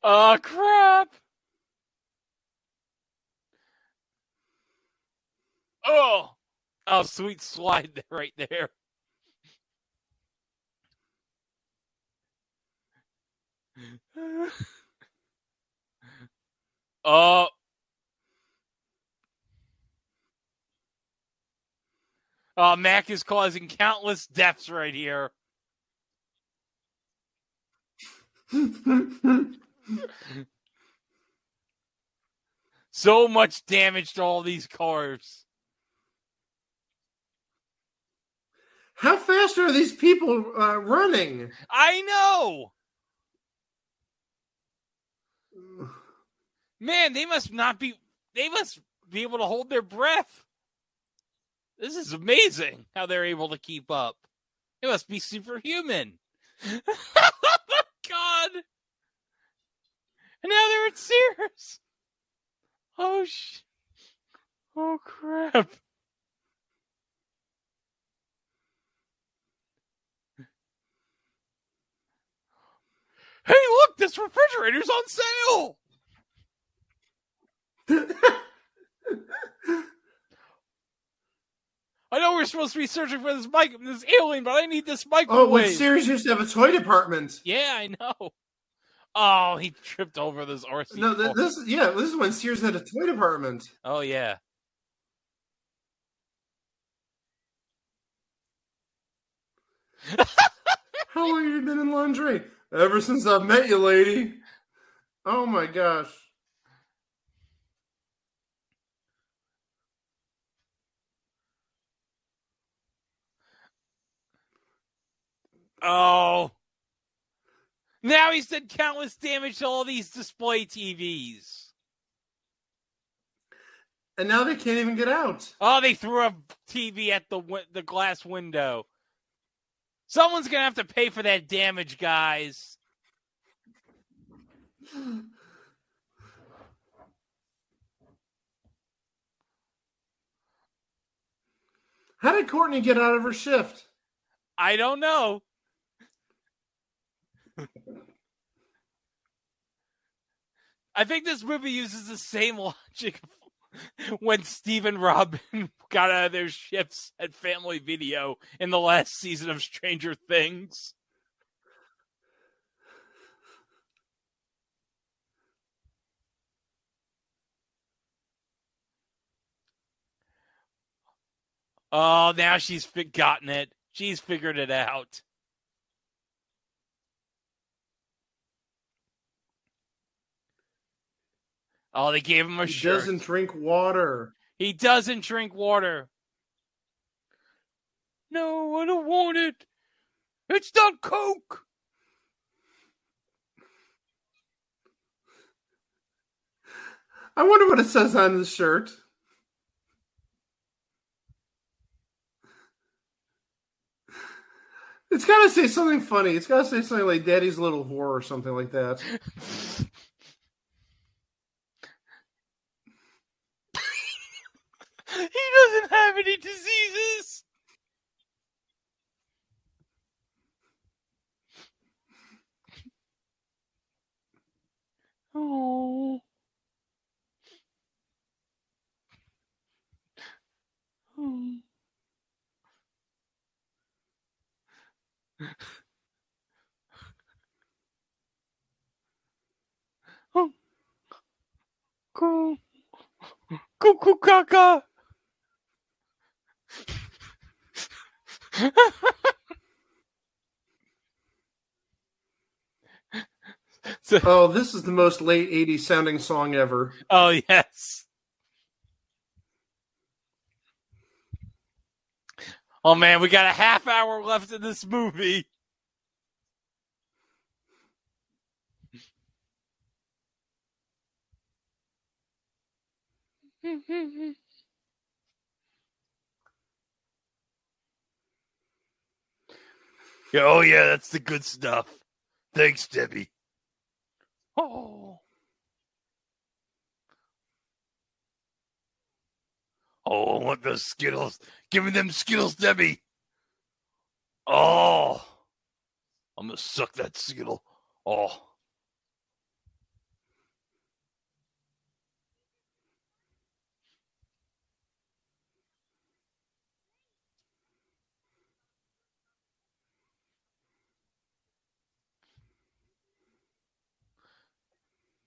oh crap! Oh, oh, sweet slide right there. Oh. Mac is causing countless deaths right here. so much damage to all these cars. How fast are these people uh, running? I know. Man, they must not be. They must be able to hold their breath. This is amazing how they're able to keep up. It must be superhuman. God. And now they're at Sears. Oh sh. Oh crap. Hey, look, this refrigerator's on sale. I know we're supposed to be searching for this mic, this alien, but I need this microwave. Oh, when Sears used to have a toy department. yeah, I know. Oh, he tripped over this RC. No, th- this yeah, this is when Sears had a toy department. oh yeah. How long have you been in lingerie? Ever since I've met you, lady. Oh my gosh. Oh. Now he's done countless damage to all these display TVs. And now they can't even get out. Oh, they threw a TV at the the glass window. Someone's gonna have to pay for that damage, guys. How did Courtney get out of her shift? I don't know. I think this movie uses the same logic when Steve and Robin got out of their shifts at Family Video in the last season of Stranger Things. Oh, now she's gotten it. She's figured it out. Oh, they gave him a shirt. He shirt. doesn't drink water. He doesn't drink water. No, I don't want it. It's not Coke. I wonder what it says on the shirt. It's got to say something funny. It's got to say something like "Daddy's little whore" or something like that. he doesn't have any diseases. Oh. Oh. Oh. Cuckoo caca. So- Oh, this is the most late '80s sounding song ever. oh yes. Oh man, we got a half hour left in this movie. Yeah, oh yeah, that's the good stuff. Thanks, Debbie. Oh. Oh, I want those Skittles. Give me them Skittles, Debbie. Oh. I'm gonna suck that Skittle. Oh.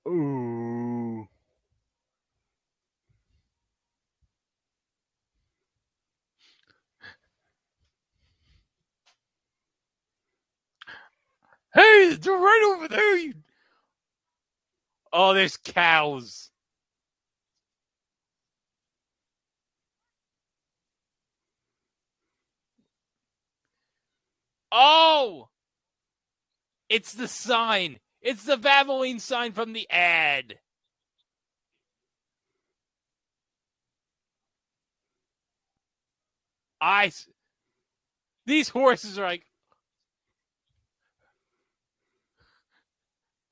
Ooh. Hey, they're right over there. You... Oh, there's cows. Oh! It's the sign. It's the Valvoline sign from the ad. I. These horses are like.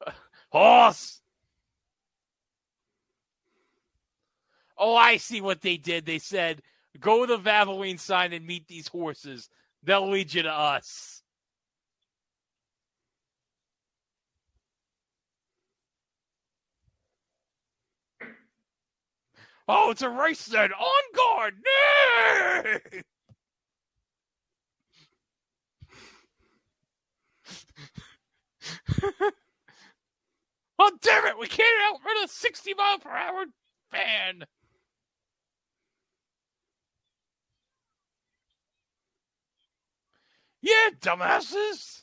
Horse! Oh, I see what they did. They said, go to the Valvoline sign and meet these horses. They'll lead you to us. Oh, it's a race then. On guard. Nay! oh, damn it. We can't outrun a 60 mile per hour van. Yeah, dumbasses.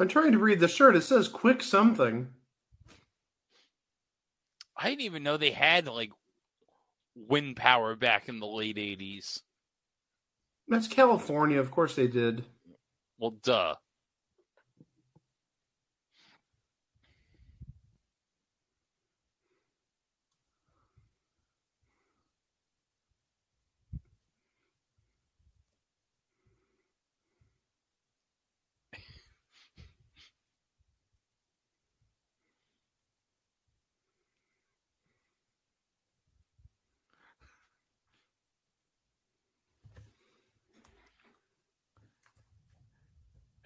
I'm trying to read the shirt. It says quick something. I didn't even know they had like wind power back in the late 80s. That's California. Of course they did. Well, duh.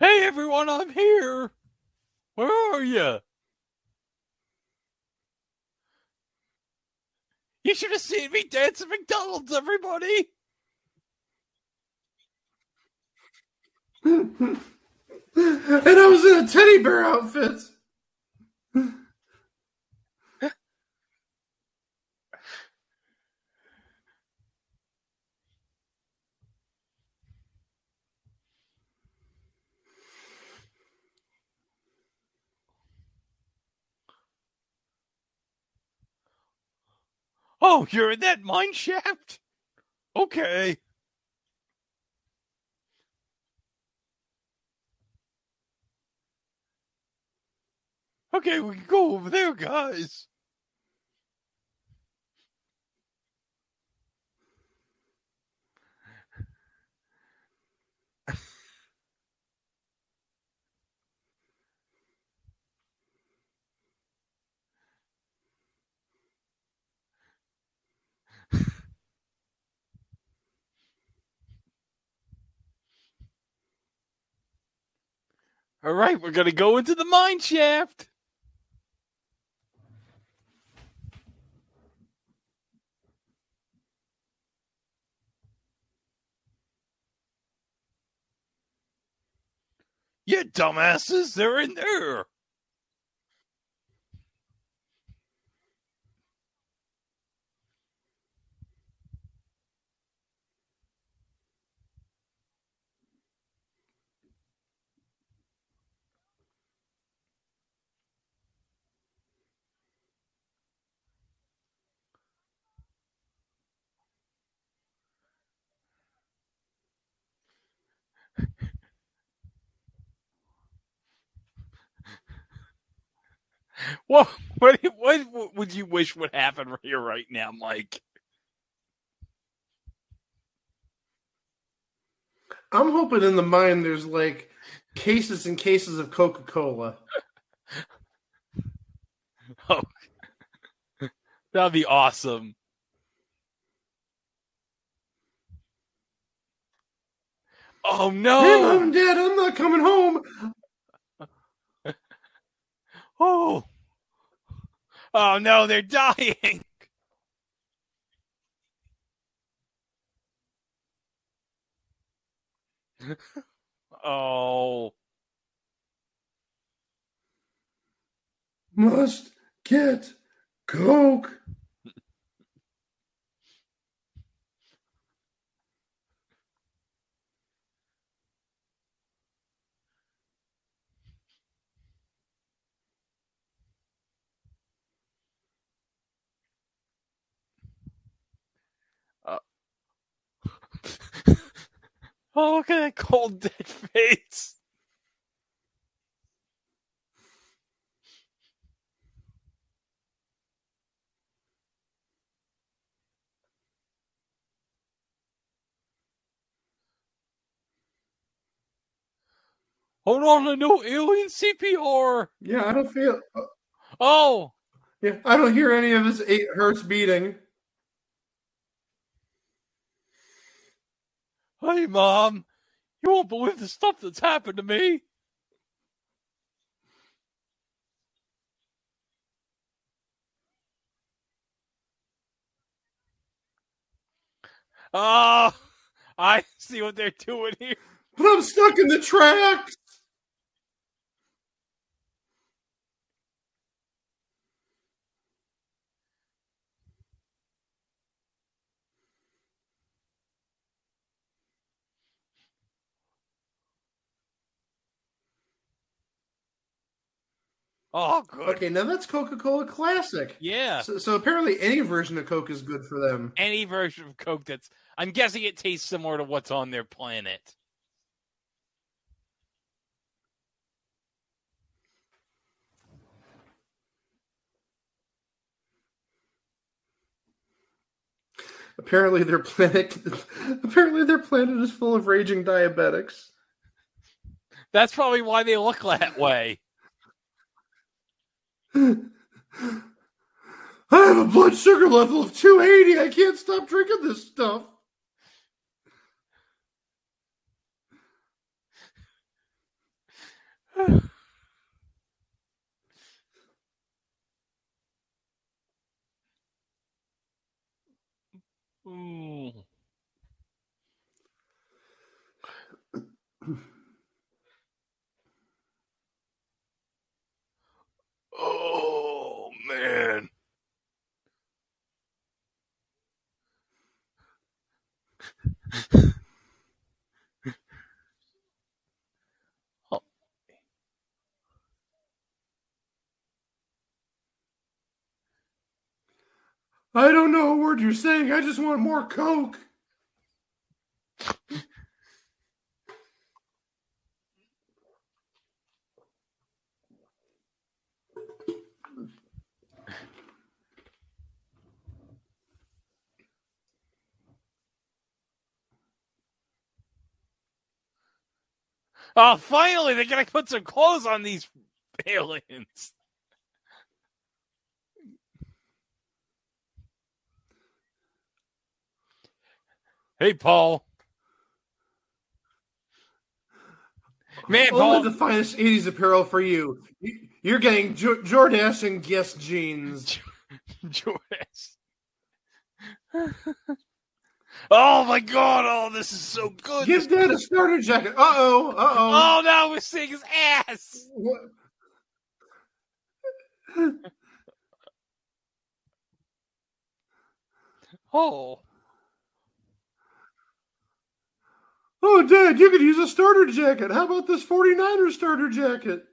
Hey everyone, I'm here. Where are you? You should have seen me dance at McDonald's, everybody. and I was in a teddy bear outfit. Oh, you're in that mine shaft? Okay. Okay, we can go over there, guys. All right, we're going to go into the mine shaft. You dumbasses, they're in there. What, what what would you wish would happen here right now, Mike? I'm hoping in the mine there's like cases and cases of Coca Cola. Oh, that'd be awesome. Oh Hey, mom no! and dad, I'm not coming home. Oh, oh no, they're dying. oh. Must get Coke. Oh, look at that cold dead face. Hold on, I know alien CPR. Yeah, I don't feel. Uh, oh, Yeah, I don't hear any of his eight hertz beating. Hey, mom. You won't believe the stuff that's happened to me. Oh, I see what they're doing here. But I'm stuck in the tracks. Oh, good. Okay, now that's Coca Cola Classic. Yeah. So, so apparently, any version of Coke is good for them. Any version of Coke that's, I'm guessing it tastes similar to what's on their planet. Apparently, their planet. apparently, their planet is full of raging diabetics. That's probably why they look that way. I have a blood sugar level of 280. I can't stop drinking this stuff. Ooh. Oh man. Oh. I don't know a word you're saying. I just want more Coke. Oh, finally, they're gonna put some clothes on these aliens. Hey, Paul. Man, Paul. The finest 80s apparel for you. You- You're getting jo- Jordache and Guess jeans. Jordache. Oh my god! Oh, this is so good. Give Dad a starter jacket. Uh oh. Uh oh. Oh, now we're seeing his ass. Oh, Oh, Dad, you could use a starter jacket. How about this 49er starter jacket?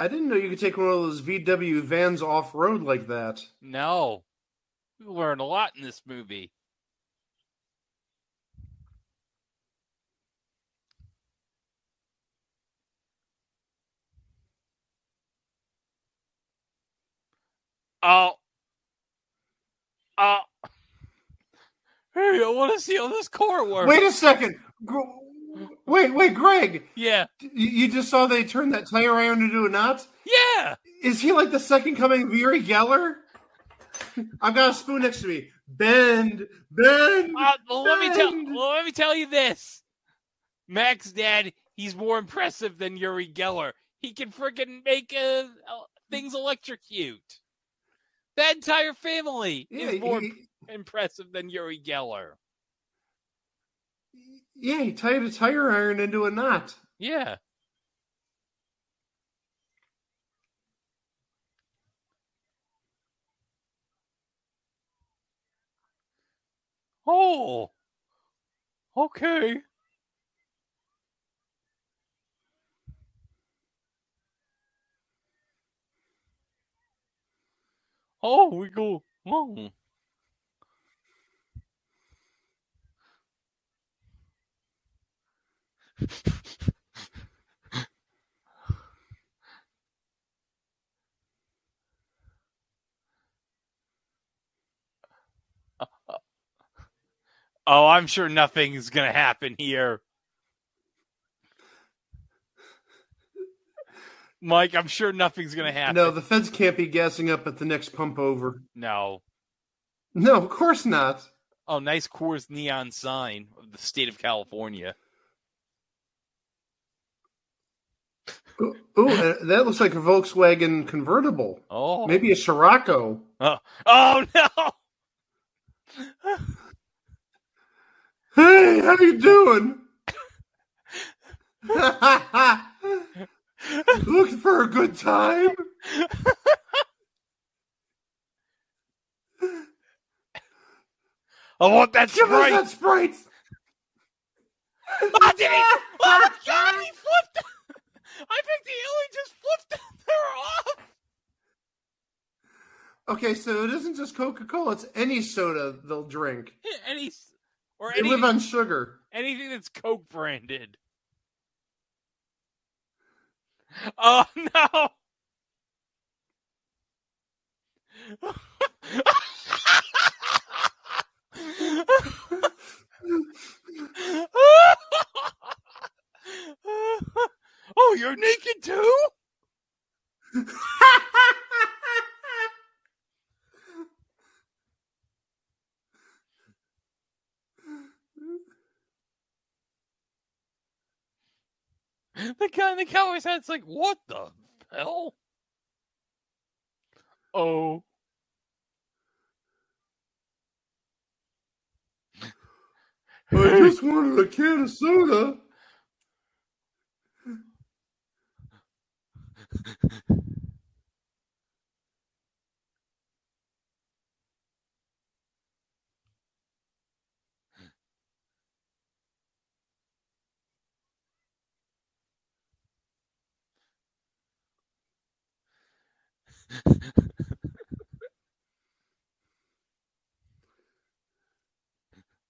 I didn't know you could take one of those VW vans off road like that. no. We learned a lot in this movie. Oh. Uh, hey, I want to see how this car works. Wait a second. Wait, wait, Greg. Yeah. You just saw they turned that tire iron into a knot? Yeah. Is he like the second coming of Uri Geller? I've got a spoon next to me. Bend, bend. Uh, well, let me tell. Well, let me tell you this. Mac's, dad, he's more impressive than Uri Geller. He can freaking make uh, things electrocute. That entire family Yeah, is more he- impressive than Uri Geller. Yeah, he tied a tire iron into a knot. Yeah. Oh. Okay. Oh, we go. Oh. Oh, I'm sure nothing's gonna happen here. Mike, I'm sure nothing's gonna happen. No, the feds can't be gassing up at the next pump over. No. No, of course not. Oh, nice Coors neon sign of the state of California. Ooh, ooh, uh, that looks like a Volkswagen convertible. Oh, Maybe a Scirocco. Oh, oh no! Hey, how you doing? Looking for a good time? I want that Give us sprite. that Sprite. Oh, did he? Oh my God! He flipped. I think the alien just flipped her off. Okay, so it isn't just Coca Cola; it's any soda they'll drink. Any or They live on sugar. anything that's Coke branded. Oh no! Oh, you're naked too? The guy in the cowboy's hat's like, what the hell? Oh. I just wanted a can of soda.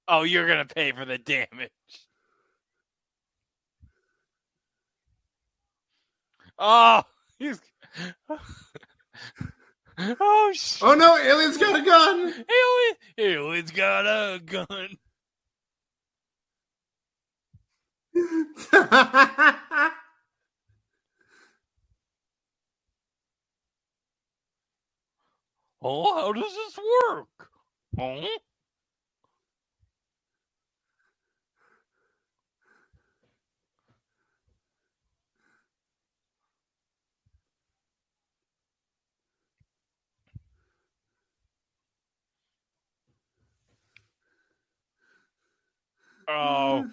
Oh, you're gonna pay for the damage. Oh, he's. oh shit! Oh no, aliens got a gun! Alien, alien's got a gun. Oh, how does this work? Oh, oh.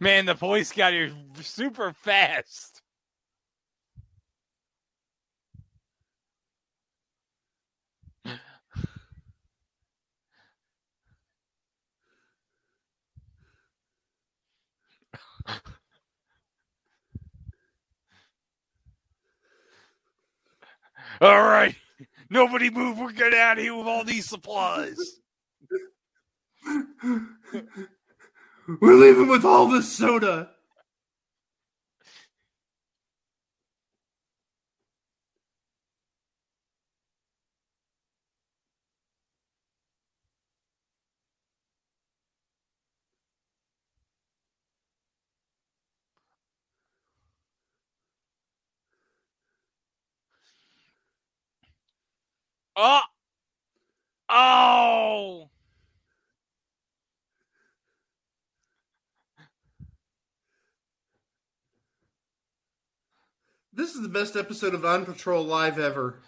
Man, the police got here super fast. All right. Nobody move. We're getting out of here with all these supplies. We're leaving with all this soda. Oh. Oh. This is the best episode of On Patrol Live ever.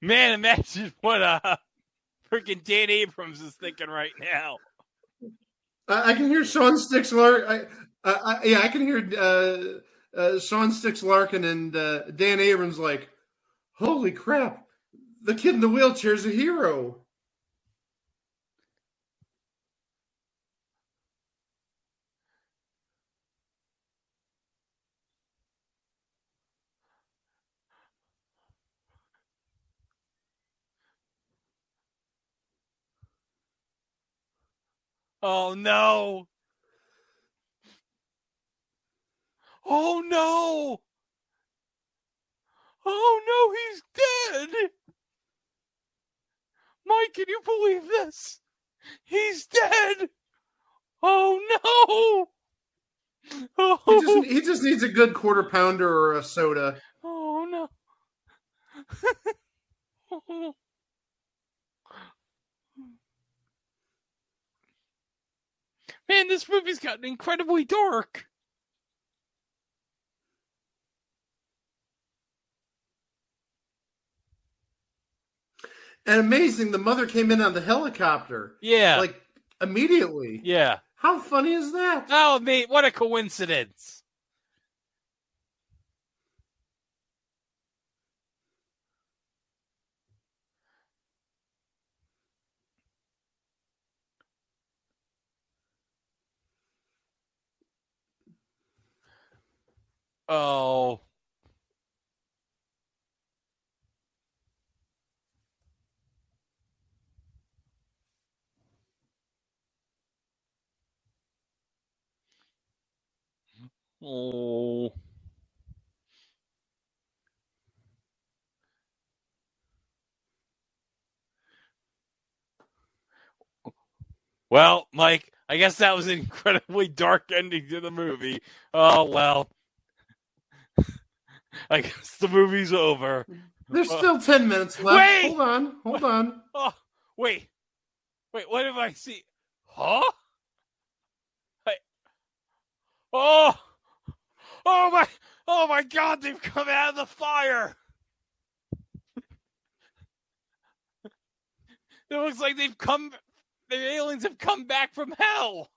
Man, imagine what uh freaking Dan Abrams is thinking right now. I, I can hear Sean Sticks Lark. I, I, I, yeah, I can hear uh, uh, Sean Sticks Larkin and uh, Dan Abrams like, "Holy crap! The kid in the wheelchair is a hero." Oh no. Oh no. Oh no, he's dead. Mike, can you believe this? He's dead. Oh no. Oh, He just, oh. he just needs a good quarter pounder or a soda. oh no. Man, this movie's gotten incredibly dark. And amazing, the mother came in on the helicopter. Yeah. Like immediately. yeah. How funny is that? Oh, mate, what a coincidence. Oh. Oh. Well, Mike, I guess that was an incredibly dark ending to the movie. Oh, well. I guess the movie's over. There's uh, still 10 minutes left. Wait! Hold on. Hold on. Oh, wait. Wait, what have I seen? Huh? I... Oh! Oh my! Oh my god, they've come out of the fire! it looks like they've come. The aliens have come back from hell!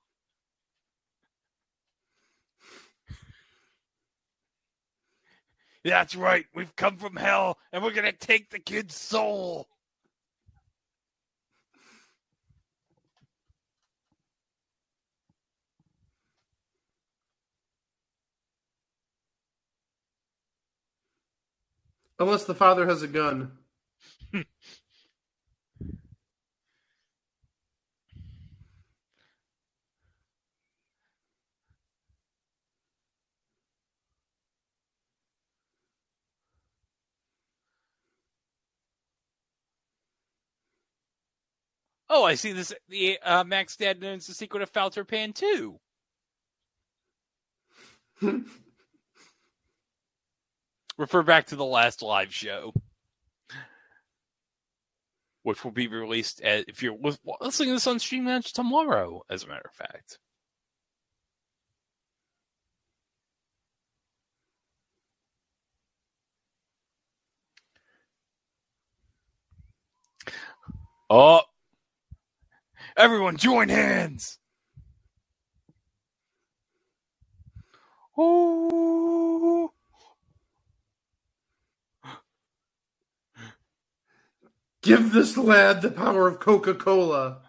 That's right, we've come from hell and we're gonna take the kid's soul! Unless the father has a gun. Oh, I see this. The uh, Mac's Dad knows the secret of Falter Pan too. Refer back to the last live show, which will be released at, if you're lis- listening to this on Stream Match tomorrow. As a matter of fact, oh, everyone, join hands! Oh. Give this lad the power of Coca Cola.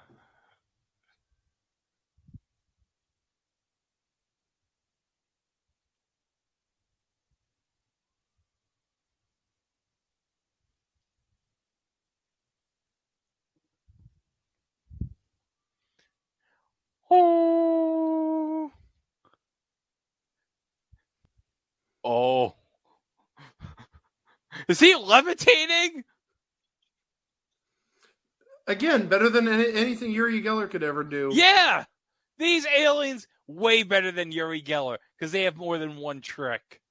Oh. Oh. Is he levitating? Again, better than any, anything Uri Geller could ever do. Yeah, these aliens way better than Uri Geller because they have more than one trick.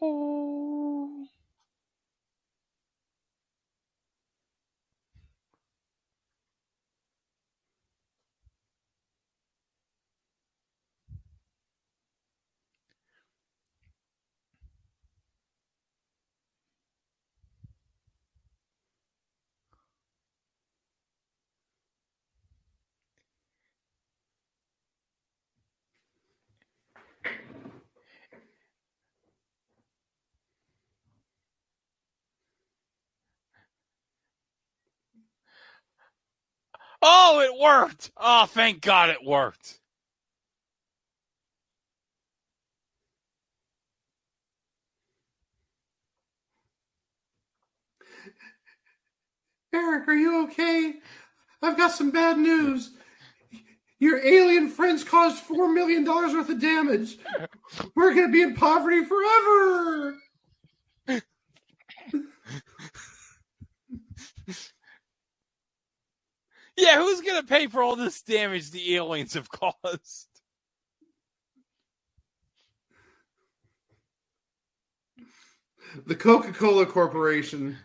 Oh. Oh, it worked. Oh, thank God it worked. Eric, are you okay? I've got some bad news. Your alien friends caused four million dollars worth of damage. We're gonna be in poverty forever. Yeah, who's going to pay for all this damage the aliens have caused? The Coca-Cola Corporation.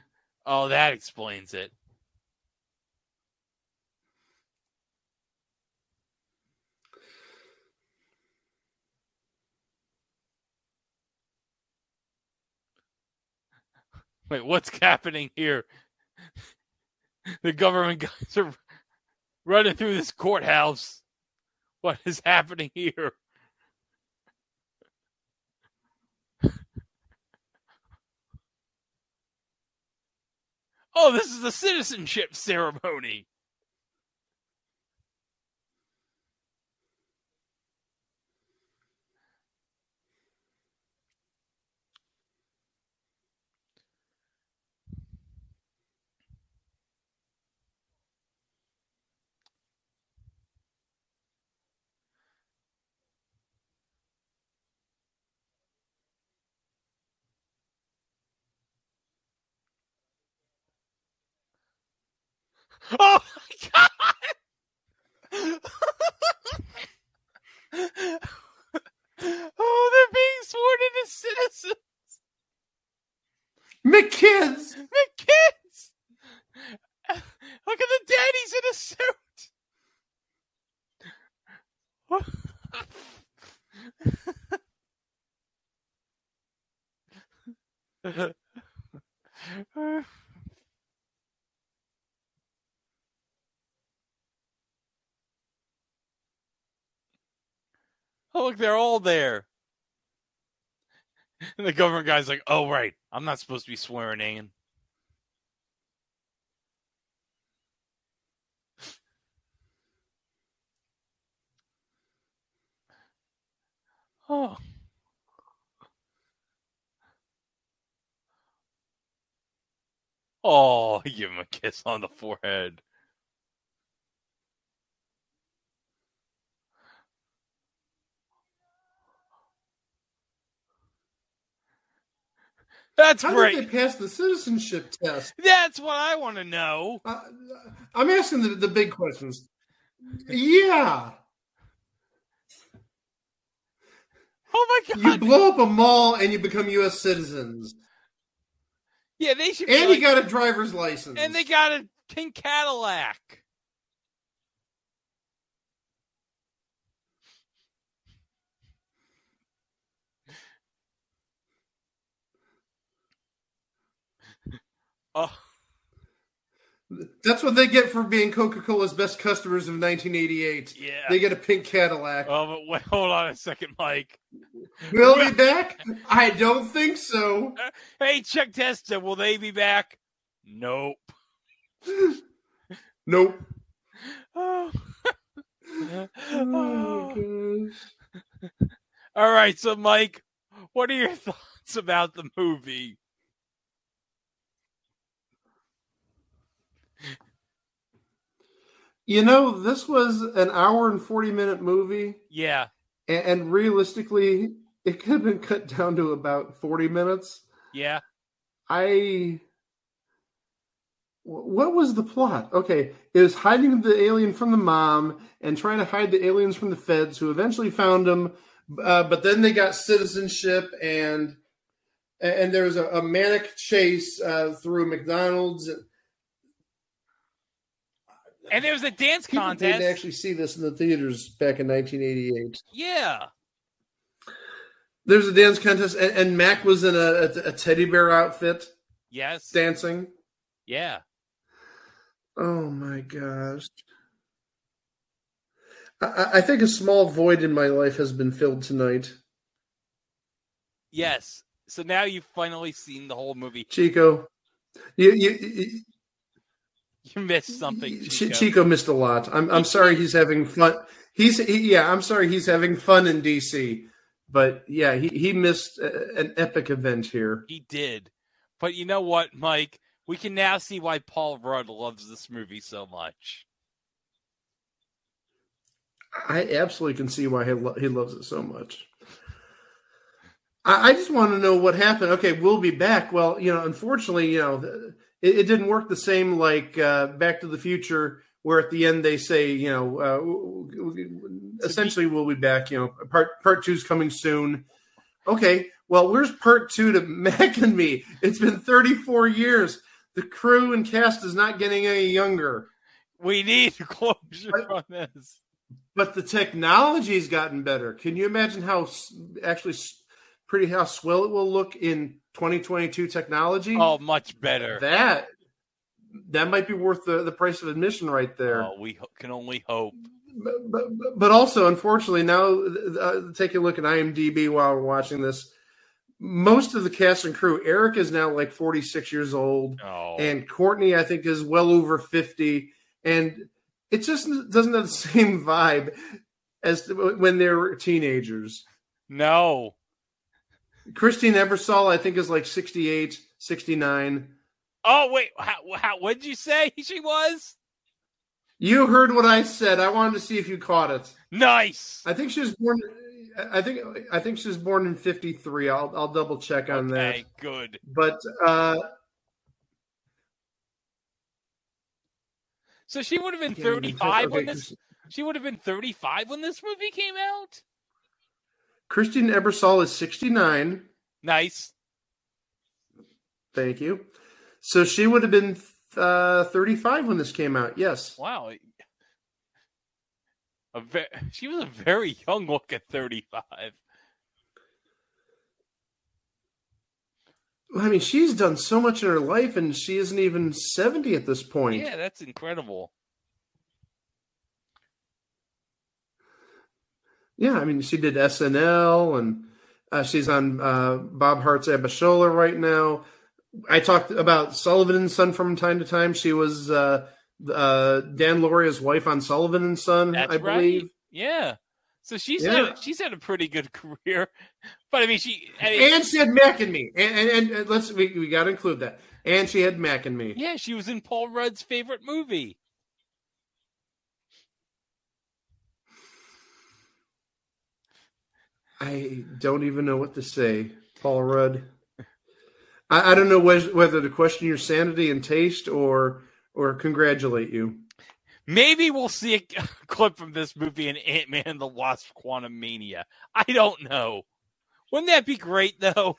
Oh, that explains it. Wait, what's happening here? The government guys are running through this courthouse. What is happening here? Oh, this is a citizenship ceremony. Oh my god! oh, they're being sworn in as citizens. McKids! McKids! Look at the daddies in a suit. Oh, look, they're all there. And the government guy's like, oh, right. I'm not supposed to be swearing in. Oh. Oh, give him a kiss on the forehead. That's How great. did they pass the citizenship test? That's what I want to know. Uh, I'm asking the, the big questions. Yeah. Oh my god! You blow up a mall and you become U.S. citizens. yeah, they should be And like- you got a driver's license. and they got a pink Cadillac. Oh, That's what they get for being Coca Cola's best customers of 1988. Yeah. They get a pink Cadillac. oh, but wait, hold on a second, Mike. Will be back? I don't think so. Hey, Chuck Testa, will they be back? Nope. Nope. Oh. Oh, oh, gosh. All right, so Mike, what are your thoughts about the movie? You know, this was an hour and 40 minute movie, Yeah, and, and realistically, it could have been cut down to about 40 minutes. yeah. I. What was the plot? Okay, it was hiding the alien from the mom and trying to hide the aliens from the feds, who eventually found him. Uh, but then they got citizenship, and and, and there was a, a manic chase uh, through McDonald's. And there was a dance People contest. didn't actually see this in the theaters back in 1988. Yeah. There's a dance contest, and, and Mac was in a, a, a teddy bear outfit Yes. dancing. Yeah. Oh my gosh. I- I, I think a small void in my life has been filled tonight. Yes. So now you've finally seen the whole movie. Chico, you, you, you, You missed something. Chico. Chico missed a lot. I'm I'm sorry he's having fun. He's he, yeah. I'm sorry he's having fun in DC, but yeah, he he missed a, an epic event here. He did. But you know what, Mike? We can now see why Paul Rudd loves this movie so much. I absolutely can see why he lo- he loves it so much. I, I just want to know what happened. Okay, we'll be back. Well, you know, unfortunately, you know, the- it, it didn't work the same like uh, Back to the Future, where at the end they say, you know, uh, essentially we'll be back. You know, part part two's coming soon. Okay, well, where's part two to Mac and me? It's been 34 years. The crew and cast is not getting any younger. We need a closure But- on this. But the technology's gotten better. Can you imagine how actually pretty how swell it will look in 2022 technology? Oh, much better. that that might be worth the, the price of admission right there. Oh, we ho- can only hope. But, but, but also, unfortunately, now uh, take a look at IMDb while we're watching this. Most of the cast and crew, Eric is now like 46 years old, Oh, and Courtney, I think, is well over 50. And it just doesn't have the same vibe as when they were teenagers. no. Christine Ebersole, I think, is like 68, 69. Oh, wait. How, how, what did you say she was? You heard what I said. I wanted to see if you caught it. Nice. I think she was born. I think I think she was born in '53. I'll I'll double check on that. Good. But uh, So she would have been Yeah, 35 when this. She would have been 35 when this movie came out. Christine Ebersole is 69. Nice. Thank you. So she would have been uh, 35 when this came out. Yes. Wow. A ve- she was a very young look at 35. I mean, she's done so much in her life, and she isn't even 70 at this point. Yeah, that's incredible. Yeah, I mean, she did SNL, and uh, she's on uh, Bob Hearts Abishola right now. I talked about Sullivan and Son from time to time. She was uh, uh, Dan Lauria's wife on Sullivan and Son, That's I right. believe. Yeah. So she's Yeah. had, she's had a pretty good career, but I mean she I mean, And she had Mac and Me, and, and, and let's we, we got to include that. And she had Mac and Me. yeah she was in Paul Rudd's favorite movie. I don't even know what to say, Paul Rudd. I, I don't know whes- whether to question your sanity and taste or or congratulate you. Maybe we'll see a clip from this movie in Ant Man and the Wasp: Quantumania. I don't know. Wouldn't that be great though?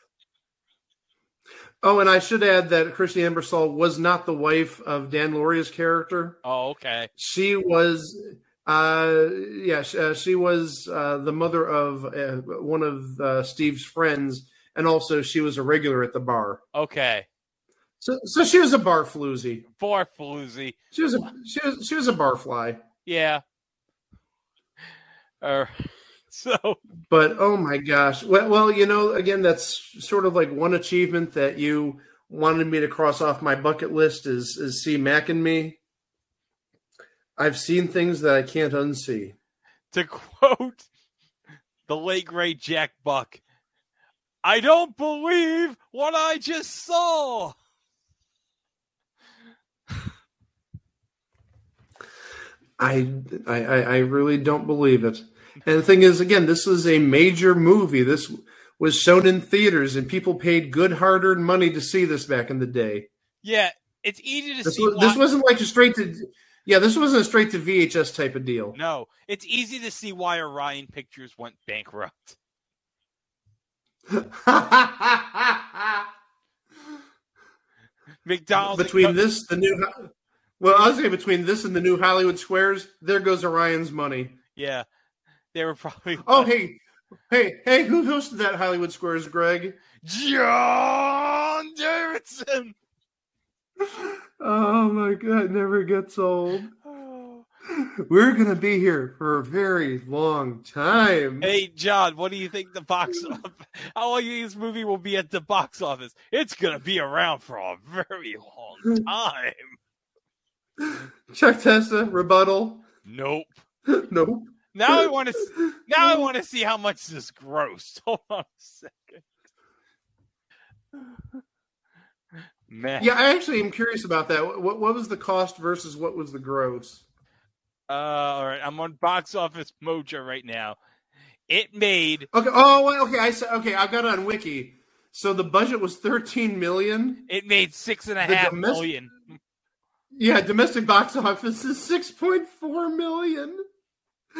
Oh, and I should add that Christy Ebersole was not the wife of Dan Lauria's character. Oh, okay. She was, uh, yeah, sh- uh, she was uh, the mother of uh, one of uh, Steve's friends, and also she was a regular at the bar. Okay. So, so she was a bar floozy. For Floozy. She was a she was she was a bar fly. Yeah. Uh, so But oh my gosh, well, well, you know, again, that's sort of like one achievement that you wanted me to cross off my bucket list is is see Mac and me. I've seen things that I can't unsee. to quote the late great Jack Buck, I don't believe what I just saw. I, I I really don't believe it. And the thing is, again, this is a major movie. This was shown in theaters, and people paid good hard-earned money to see this back in the day. Yeah, it's easy to This, see. was, why- this wasn't like a straight to, yeah, this wasn't a straight to VHS type of deal. no, it's easy to see why Orion Pictures went bankrupt. McDonald's between this the new. Well, I was saying between this and the new Hollywood Squares, there goes Orion's money. Yeah, they were probably. Oh, hey, hey, hey! Who hosted that Hollywood Squares, Greg? John Davidson. Oh my God, it never gets old. Oh. We're gonna be here for a very long time. Hey, John, what do you think the box office? How long do you think this movie will be at the box office? It's gonna be around for a very long time. Chuck Testa rebuttal. Nope. nope. Now I want to. Now I want to see how much this grossed. Hold on a second. Man. Yeah, I actually am curious about that. What what was the cost versus what was the gross? Uh, all right, I'm on Box Office Mojo right now. It made Okay. Oh, okay. I said okay. I've got it on Wiki. So the budget was thirteen million. it made six and a The half domestic- million. Yeah, domestic box office is six point four million.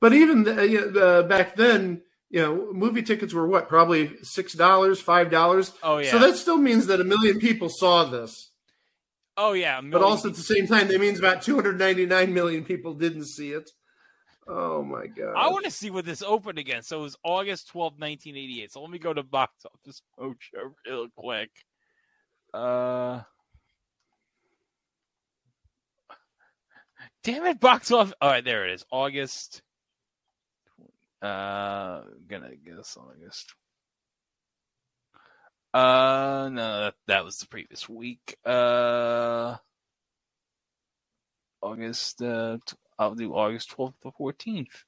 but even the, uh, back then, you know, movie tickets were what? Probably six dollars, five dollars. Oh yeah. So that still means that a million people saw this. oh yeah. But also at the same time, that means about 299 million people didn't see it. Oh my god! I want to see what this opened again. So it was August 12, 1988. So let me go to Box Office Mojo real quick. Uh, damn it, Box Office. All right, there it is. August. Uh, gonna guess August. Uh, no, that, that was the previous week. Uh, August. Uh, t- I'll do August 12th to 14th.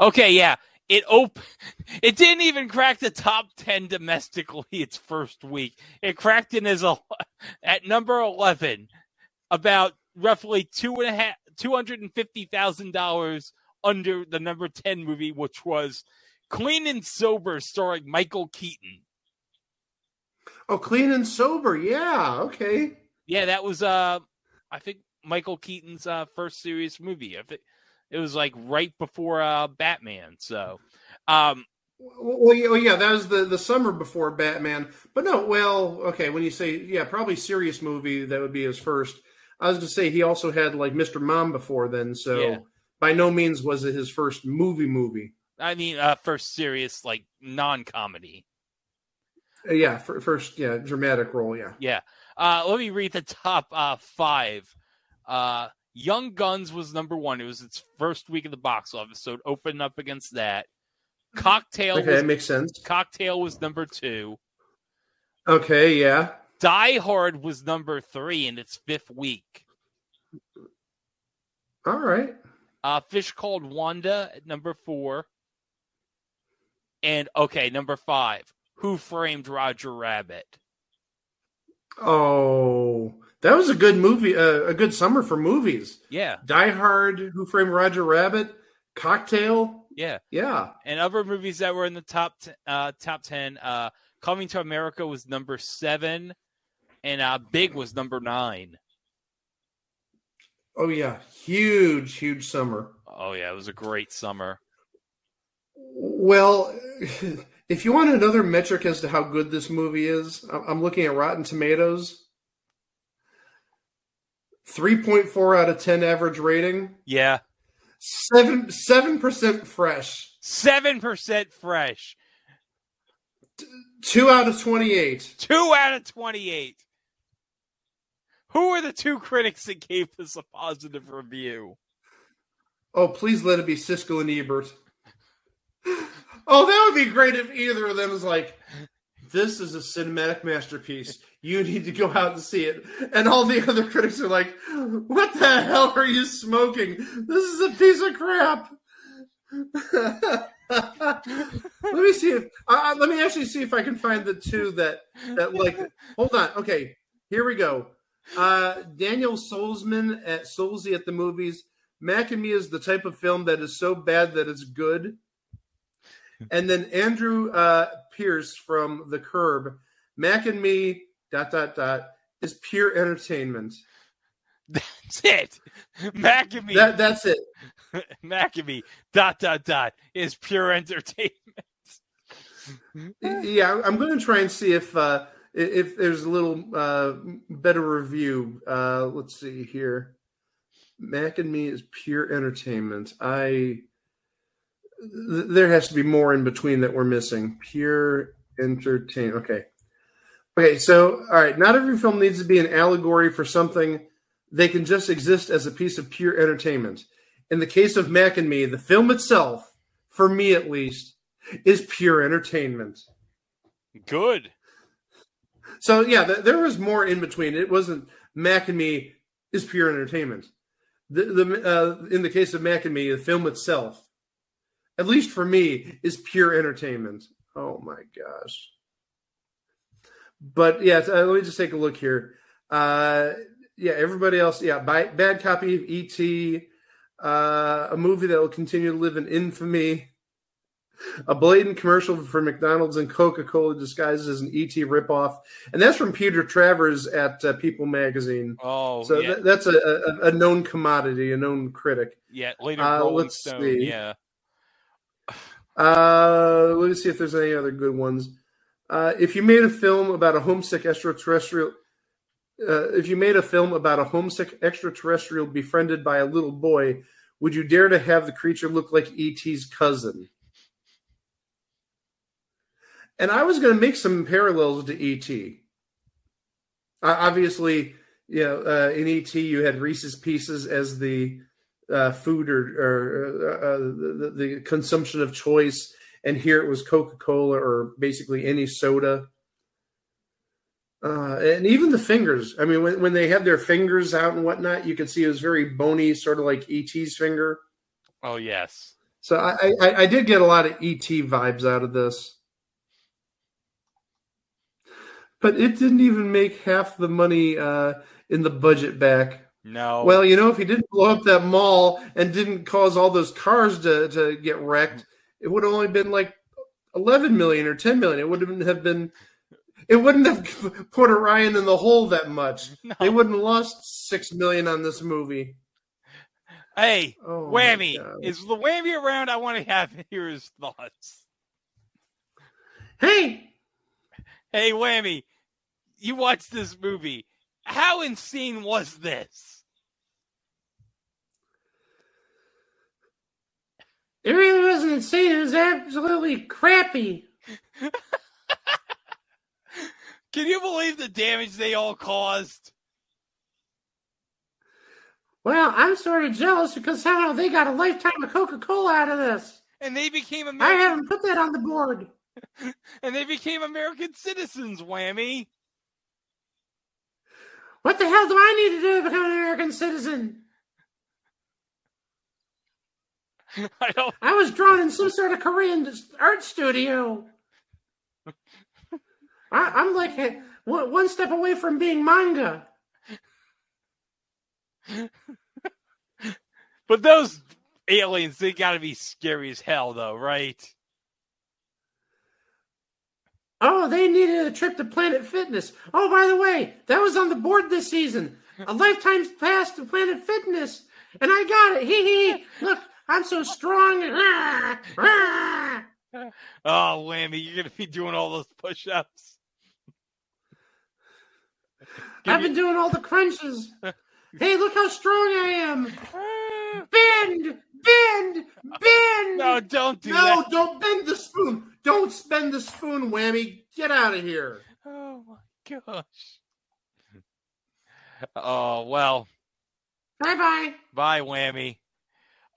Okay, yeah. It op- it didn't even crack the top 10 domestically its first week. It cracked in as a at number 11 about roughly two and a half two hundred and fifty thousand dollars under the number 10 movie which was Clean and Sober starring Michael Keaton. Oh, clean and sober. Yeah. Okay. Yeah, that was uh I think Michael Keaton's uh first serious movie. I think it was like right before uh Batman. So um Well, yeah, well, yeah, that was the the summer before Batman. But no, well, okay, when you say yeah, probably serious movie that would be his first. I was going to say he also had like Mr. Mom before then, so Yeah. By no means was it his first movie movie. I mean uh first serious like non-comedy. Uh, yeah, fir- first yeah, dramatic role, yeah. Yeah. Uh let me read the top uh 5. Uh Young Guns was number 1. It was its first week of the box office, so it opened up against that. Cocktail Okay, was that makes sense. Cocktail was number 2. Okay, yeah. Die Hard was number 3 in its fifth week. All right. Uh, Fish Called Wanda at number four. And okay, number five. Who framed Roger Rabbit? Oh, that was a good movie, uh, a good summer for movies. Yeah, Die Hard, Who Framed Roger Rabbit, Cocktail. yeah. Yeah. And other movies that were in the top t- uh, top ten. Uh, Coming to America was number seven, and uh, Big was number nine. Oh yeah, huge, huge summer. Oh yeah, it was a great summer. Well, if you want another metric as to how good this movie is, I'm looking at Rotten Tomatoes. 3.4 out of 10 average rating. Yeah, 7 7% fresh. seven percent fresh. 2 out of 28. Two out of twenty-eight. Who are the two critics that gave this a positive review? Oh, please let it be Siskel and Ebert. Oh, that would be great if either of them is like, "This is a cinematic masterpiece. You need to go out and see it." And all the other critics are like, "What the hell are you smoking? This is a piece of crap." let me see if uh, let me actually see if I can find the two that that like. Hold on. Okay, here we go. Uh, Daniel Solzman at Solzy at the movies. Mac and Me is the type of film that is so bad that it's good. And then Andrew uh, Pierce from The Curb. Mac and Me dot dot dot is pure entertainment. That's it. Maccabee. That that's it. Mac and Me Dot dot dot is pure entertainment. yeah, I'm going to try and see if uh, if there's a little uh, better review. Uh, let's see here. Mac and Me is pure entertainment. I th- there has to be more in between that we're missing. Pure entertainment. Okay. Okay, so all right, not every film needs to be an allegory for something. They can just exist as a piece of pure entertainment. In the case of Mac and Me, the film itself, for me at least, is pure entertainment. Good. So yeah, th- there was more in between. It wasn't Mac and Me is pure entertainment. The, the uh, in the case of Mac and Me, the film itself, at least for me, is pure entertainment. Oh my gosh! But yeah, uh, let me just take a look here. Uh, yeah, everybody else, yeah, by, bad copy of ET, uh, a movie that will continue to live in infamy. A blatant commercial for McDonald's and Coca Cola disguised as an ET ripoff, and that's from Peter Travers at uh, People Magazine. Oh, So yeah. th- that's a, a, a known commodity, a known critic. yeah. Later, uh, Rolling let's Stone. see. Yeah. Uh, let me see if there's any other good ones. Uh, if you made a film about a homesick extraterrestrial, uh, if you made a film about a homesick extraterrestrial befriended by a little boy, would you dare to have the creature look like ET's cousin? And I was going to make some parallels to ET. Uh, obviously, you know, uh, in ET you had Reese's Pieces as the uh, food or, or uh, uh, the, the consumption of choice, and here it was Coca Cola or basically any soda. Uh, and even the fingers. I mean, when, when they had their fingers out and whatnot, you could see it was very bony, sort of like ET's finger. Oh yes. So I, I, I did get a lot of ET vibes out of this. But it didn't even make half the money uh, in the budget back. No. Well, you know, if he didn't blow up that mall and didn't cause all those cars to, to get wrecked, it would have only been like 11 million or 10 million. It wouldn't have been, it wouldn't have put Orion in the hole that much. They wouldn't have lost 6 million on this movie. hey, Oh, Whammy. Is the Whammy around? I want to have hear his thoughts. Hey, Hey, Whammy. You watched this movie. How insane was this? it really wasn't insane. It was absolutely crappy. Can you believe the damage they all caused? Well, I'm sort of jealous because somehow they got a lifetime of Coca Cola out of this. And they became American. I haven't put that on the board. and they became American citizens. Whammy. What the hell do I need to do to become an American citizen? I don't. I was drawn in some sort of Korean art studio. I, I'm like a, one one step away from being manga. But those aliens, they got to be scary as hell, though, right? Oh, they needed a trip to Planet Fitness. Oh, by the way, that was on the board this season. A lifetime pass to Planet Fitness. And I got it. Hee hee. Look, I'm so strong. Ah, ah. Oh, Whammy, you're gonna be doing all those push-ups. I've been doing all the crunches. Hey, look how strong I am. Bend, bend, bend. No, don't do no, that. don't bend the spoon. Don't bend the spoon, Whammy. Get out of here. Oh my gosh. Oh well. Bye bye. Bye, Whammy.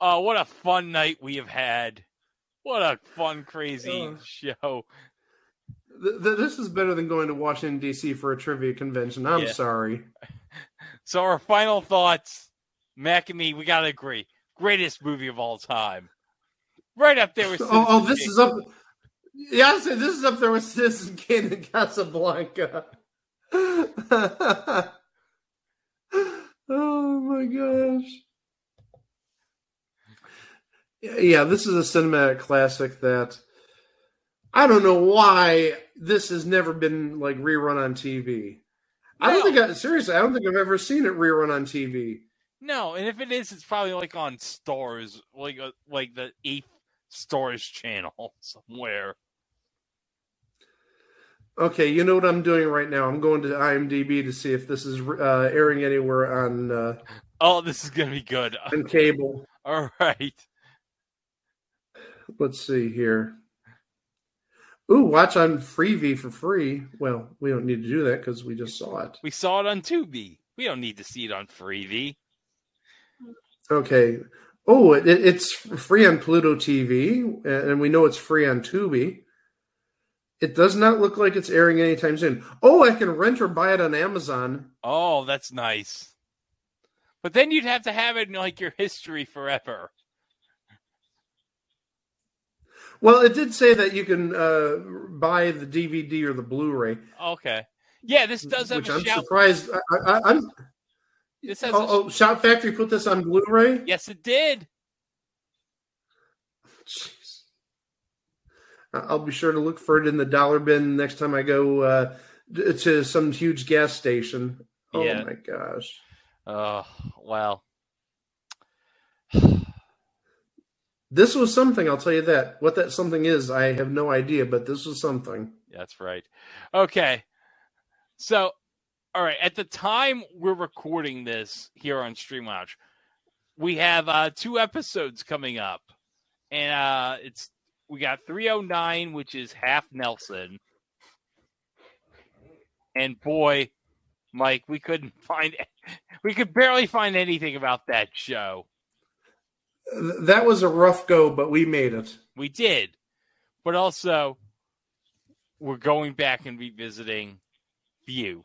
Oh, what a fun night we have had. What a fun, crazy Ugh. show. Th- th- this is better than going to Washington D.C. for a trivia convention. I'm Yeah. sorry. So our final thoughts, Mac and me, we gotta agree. Greatest movie of all time. Right up there with Oh, oh, this Kane. is up. Yeah, I said this is up there with Citizen Kane and Casablanca. oh my gosh. Yeah, this is a cinematic classic that I don't know why this has never been like rerun on TV. I don't think I seriously, I don't think I've ever seen it rerun on TV. No, and if it is, it's probably like on Starz, like uh, like the eighth Starz channel somewhere. Okay, you know what I'm doing right now. I'm going to IMDb to see if this is uh, airing anywhere on uh, Oh, this is gonna be good. on cable. All right. Let's see here. Ooh, watch on Freevee for free. Well, we don't need to do that because we just saw it. We saw it on Tubi. We don't need to see it on Freevee. Okay. Oh, it, it's free on Pluto TV, and we know it's free on Tubi. It does not look like it's airing anytime soon. Oh, I can rent or buy it on Amazon. Oh, that's nice. But then you'd have to have it in like your history forever. Well, it did say that you can uh, buy the DVD or the Blu-ray, Okay. Yeah, this does have which a I'm shout. surprised. I, I, I'm. This has a- Oh, oh, Shout Factory put this on Blu-ray. yes, it did. Jeez. I'll be sure to look for it in the dollar bin next time I go uh, to some huge gas station. Oh Yeah. my gosh. Oh, well. This was something, I'll tell you that. What that something is, I have no idea, but this was something. That's right. Okay. So, all right. At the time we're recording this here on Stream Lounge, we have uh, two episodes coming up, and uh, it's we got 309, which is half Nelson, and boy, Mike, we couldn't find we could barely find anything about that show. That was a rough go, but we made it. We did, but also we're going back and revisiting View.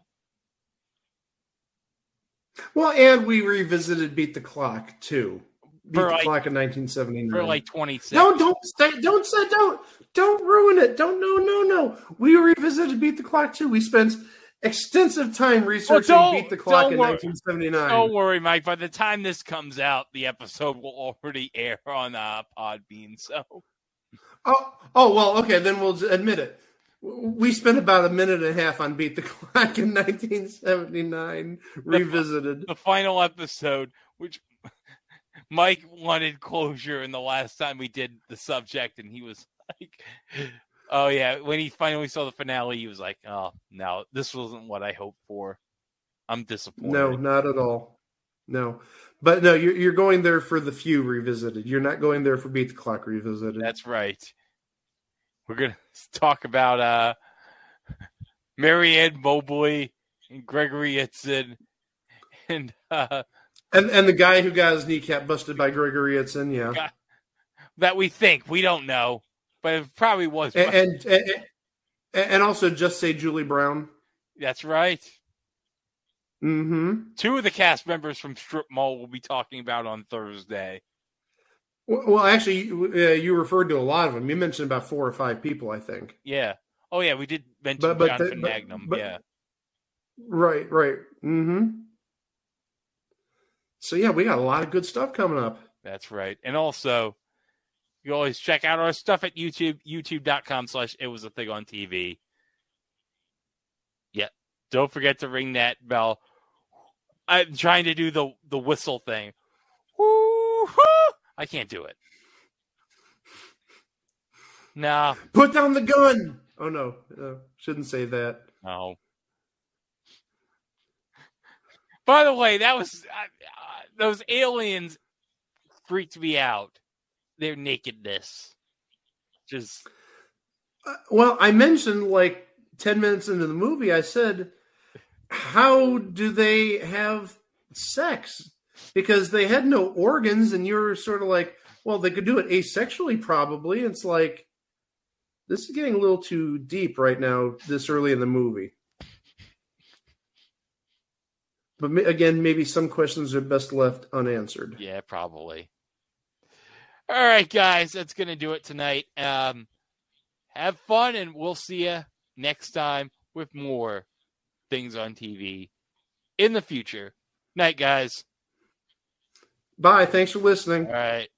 Well, and we revisited Beat the Clock too. Beat For the like- Clock in 1979. for like 26. no, don't say, don't say, don't, don't ruin it. Don't, no, no, no. We revisited Beat the Clock too. We spent extensive time researching don't- Beat the Clock in worry. 1979. Don't worry, Mike. By the time this comes out, the episode will already air on uh, Podbean. So Oh, oh well, okay, then we'll admit it. We spent about a minute and a half on Beat the Clock in 1979, revisited. the final episode, which Mike wanted closure in the last time we did the subject, and he was like, "Oh yeah." When he finally saw the finale, he was like, "Oh no, this wasn't what I hoped for. I'm disappointed." No, not at all. No, but no, you're you're going there for the few revisited. You're not going there for Beat the Clock revisited. That's right. We're gonna talk about uh Marianne Mobley and Gregory Itzin and uh and and the guy who got his kneecap busted by Gregory Itzin, yeah, that we think we don't know, but it probably was. and and, and and also just say Julie Brown. That's right. Mm-hmm. Two of the cast members from Strip Mall will be talking about on Thursday. Well, actually, you- uh, you referred to a lot of them. You mentioned about four or five people, I think. Yeah. Oh yeah, we did mention But- but Jonathan the- Magnum. but- yeah. Right, right. Mm-hmm. So yeah, we got a lot of good stuff coming up. That's right. And also, you always check out our stuff at YouTube, youtube.com slash it was a thing on TV. Yeah. Don't forget to ring that bell. I'm trying to do the the whistle thing. Woo, woo. I can't do it. No, Put down the gun. Oh no, uh, shouldn't say that. no. By the way, that was those aliens freaked me out. Their nakedness, just Uh, well, I mentioned like ten minutes into the movie, I said, "How do they have sex?" Because they had no organs, and you're sort of like, "Well, they could do it asexually, probably." It's like this is getting a little too deep right now, this early in the movie. But again, maybe some questions are best left unanswered. Yeah, probably. All right, guys, that's gonna do it tonight. Um, have fun, and we'll see you next time with more things on TV in the future. Night, guys. Bye. Thanks for listening. All right.